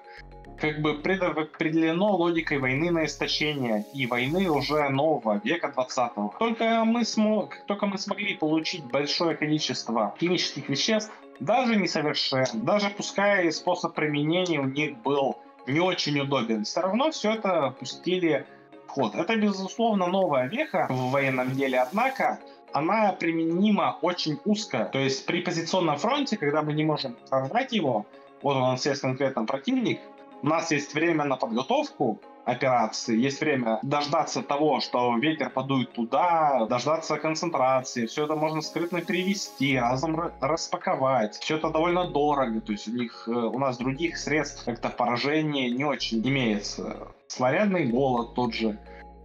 как бы предопределено логикой войны на истощение и войны уже нового века 20-го. Только мы, смог, только мы смогли получить большое количество химических веществ, даже несовершен, даже пускай способ применения у них был не очень удобен, все равно все это пустили ход. Это, безусловно, новая веха в военном деле, однако она применима очень узко. То есть при позиционном фронте, когда мы не можем прорвать его, вот у нас есть конкретно противник, у нас есть время на подготовку операции, есть время дождаться того, что ветер подует туда, дождаться концентрации, все это можно скрытно перевести, разом распаковать. Все это довольно дорого, то есть у них, э, у нас других средств как-то поражения не очень имеется. Снарядный голод тот же.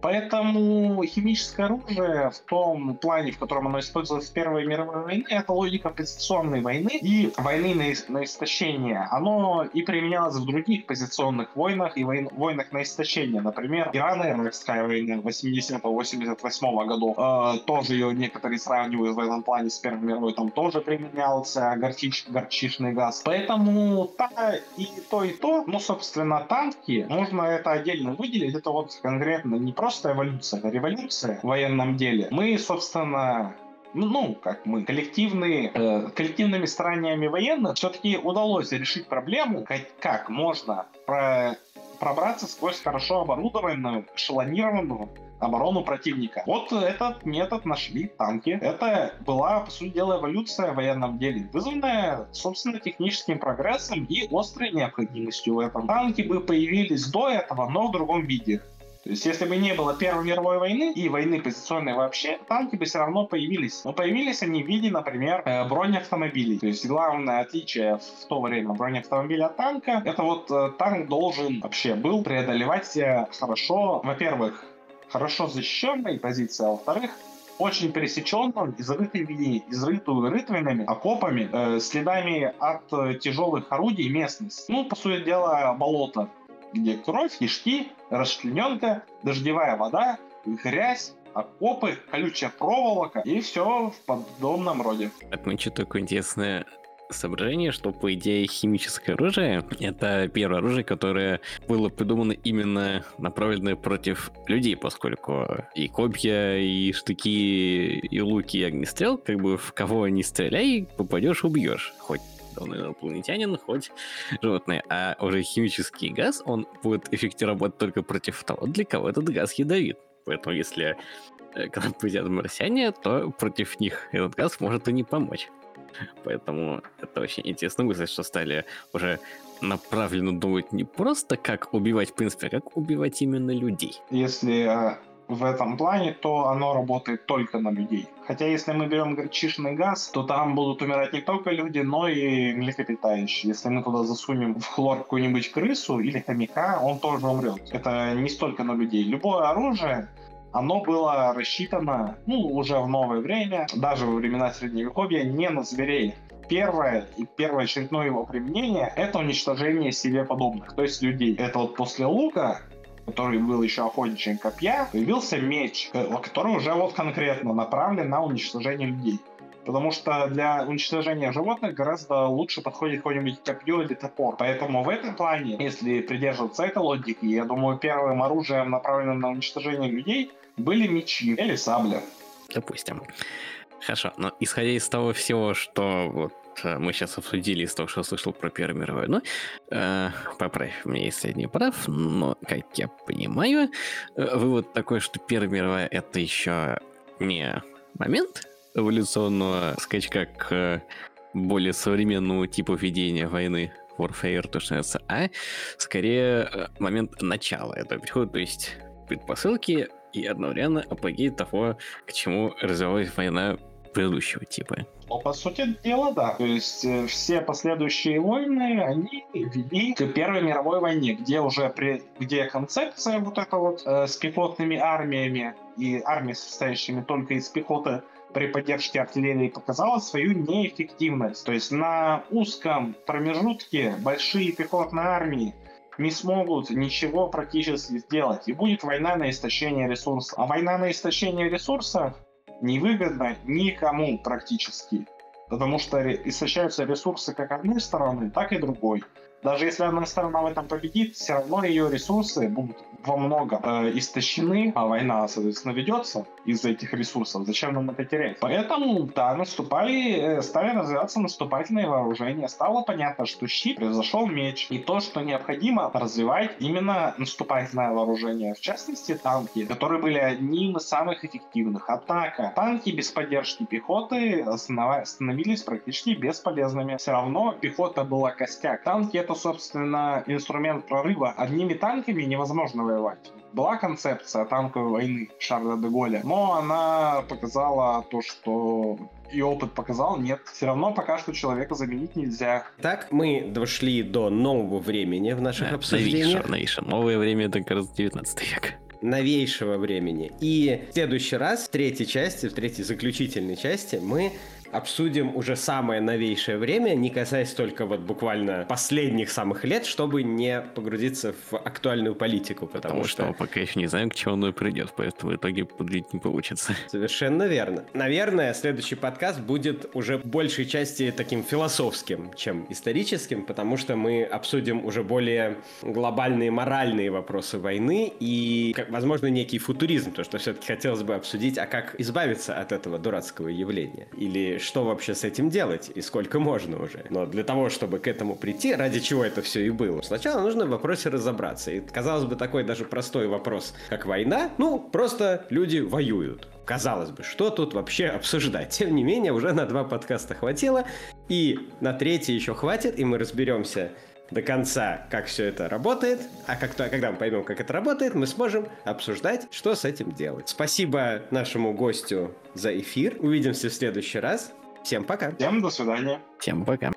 Поэтому химическое оружие в том плане, в котором оно использовалось в Первой мировой войне, это логика позиционной войны и войны на, на истощение. Оно и применялось в других позиционных войнах и войн, войнах на истощение. Например, Ирано-Иракская война 80-88 годов. Э, тоже ее некоторые сравнивают в этом плане с Первой мировой. Там тоже применялся горчич, горчичный газ. Поэтому та и то, и то. Ну, собственно, танки, можно это отдельно выделить. Это вот конкретно не просто просто эволюция, революция в военном деле. Мы, собственно, ну, ну, как мы, коллективные, э, коллективными стараниями военных все-таки удалось решить проблему, как, как можно про, пробраться сквозь хорошо оборудованную, эшелонированную оборону противника. Вот этот метод нашли танки. Это была, по сути дела, эволюция в военном деле, вызванная, собственно, техническим прогрессом и острой необходимостью в этом. Танки бы появились до этого, но в другом виде. То есть, если бы не было Первой мировой войны и войны позиционной вообще, танки бы все равно появились. Но появились они в виде, например, э, бронеавтомобилей. То есть, главное отличие в то время бронеавтомобиля от танка, это вот э, танк должен вообще был преодолевать хорошо, во-первых, хорошо защищенные позиции, а во-вторых, очень пересеченную, изрытый, изрытую рытвинами, окопами, э, следами от э, тяжелых орудий местность. Ну, по сути дела, болото где кровь, кишки, расчлененка, дождевая вода, грязь, окопы, колючая проволока и все в подобном роде. Отмечу такое интересное соображение, что, по идее, химическое оружие — это первое оружие, которое было придумано именно направленное против людей, поскольку и копья, и штыки, и луки, и огнестрел, как бы в кого не стреляй, попадешь, убьешь. Хоть он инопланетянин, хоть животное. А уже химический газ, он будет эффективно работать только против того, для кого этот газ ядовит. Поэтому если э, к нам придят марсиане, то против них этот газ может и не помочь. Поэтому это очень интересно мысль, что стали уже направленно думать не просто как убивать, в принципе, а как убивать именно людей. Если а, в этом плане, то оно работает только на людей. Хотя если мы берем горчичный газ, то там будут умирать не только люди, но и млекопитающие. Если мы туда засунем в хлор какую-нибудь крысу или хомяка, он тоже умрет. Это не столько на людей. Любое оружие, оно было рассчитано, ну, уже в новое время, даже во времена Средневековья, не на зверей. Первое и первое очередное его применение — это уничтожение себе подобных, то есть людей. Это вот после лука который был еще охотничьим копья, появился меч, который уже вот конкретно направлен на уничтожение людей. Потому что для уничтожения животных гораздо лучше подходит какое-нибудь копье или топор. Поэтому в этом плане, если придерживаться этой логики, я думаю, первым оружием, направленным на уничтожение людей, были мечи или сабля. Допустим. Хорошо, но исходя из того всего, что вот Э, мы сейчас обсудили из того, что слышал про Первую мировую войну. Э, поправь меня, если я не прав, но, как я понимаю, э, вывод такой, что Первая мировая — это еще не момент эволюционного скачка к более современному типу ведения войны. Warfare, то, что называется, а скорее э, момент начала этого перехода, то есть предпосылки и одновременно апогей того, к чему развивалась война предыдущего типа. Ну, по сути дела, да. То есть э, все последующие войны, они вели к Первой мировой войне, где уже при, где концепция вот эта вот э, с пехотными армиями и армиями, состоящими только из пехоты, при поддержке артиллерии показала свою неэффективность. То есть на узком промежутке большие пехотные армии не смогут ничего практически сделать. И будет война на истощение ресурсов. А война на истощение ресурсов невыгодна никому практически. Потому что истощаются ресурсы как одной стороны, так и другой. Даже если одна сторона в этом победит, все равно ее ресурсы будут во многом э, истощены, а война, соответственно, ведется из-за этих ресурсов. Зачем нам это терять? Поэтому, да, наступали, э, стали развиваться наступательные вооружения. Стало понятно, что щит превзошел меч. И то, что необходимо развивать именно наступательное вооружение. В частности, танки, которые были одним из самых эффективных. Однако, танки без поддержки пехоты становились практически бесполезными. Все равно пехота была костяк. Танки это, собственно, инструмент прорыва. Одними танками невозможно воевать. Была концепция танковой войны Шарля де Голля, но она показала то, что и опыт показал, нет, все равно пока что человека заменить нельзя. Так, мы дошли до нового времени в наших да, обсуждениях. Новейшее, новое время это как раз 19 век новейшего времени. И в следующий раз, в третьей части, в третьей заключительной части, мы обсудим уже самое новейшее время, не касаясь только вот буквально последних самых лет, чтобы не погрузиться в актуальную политику, потому, потому что... что пока еще не знаем, к чему оно придет, поэтому в итоге подлить не получится. Совершенно верно. Наверное, следующий подкаст будет уже в большей части таким философским, чем историческим, потому что мы обсудим уже более глобальные моральные вопросы войны и, возможно, некий футуризм, то, что все-таки хотелось бы обсудить, а как избавиться от этого дурацкого явления. Или что вообще с этим делать и сколько можно уже. Но для того, чтобы к этому прийти, ради чего это все и было, сначала нужно в вопросе разобраться. И казалось бы, такой даже простой вопрос, как война, ну, просто люди воюют. Казалось бы, что тут вообще обсуждать? Тем не менее, уже на два подкаста хватило, и на третий еще хватит, и мы разберемся до конца, как все это работает, а как то, когда мы поймем, как это работает, мы сможем обсуждать, что с этим делать. Спасибо нашему гостю за эфир. Увидимся в следующий раз. Всем пока. Всем до свидания. Всем пока.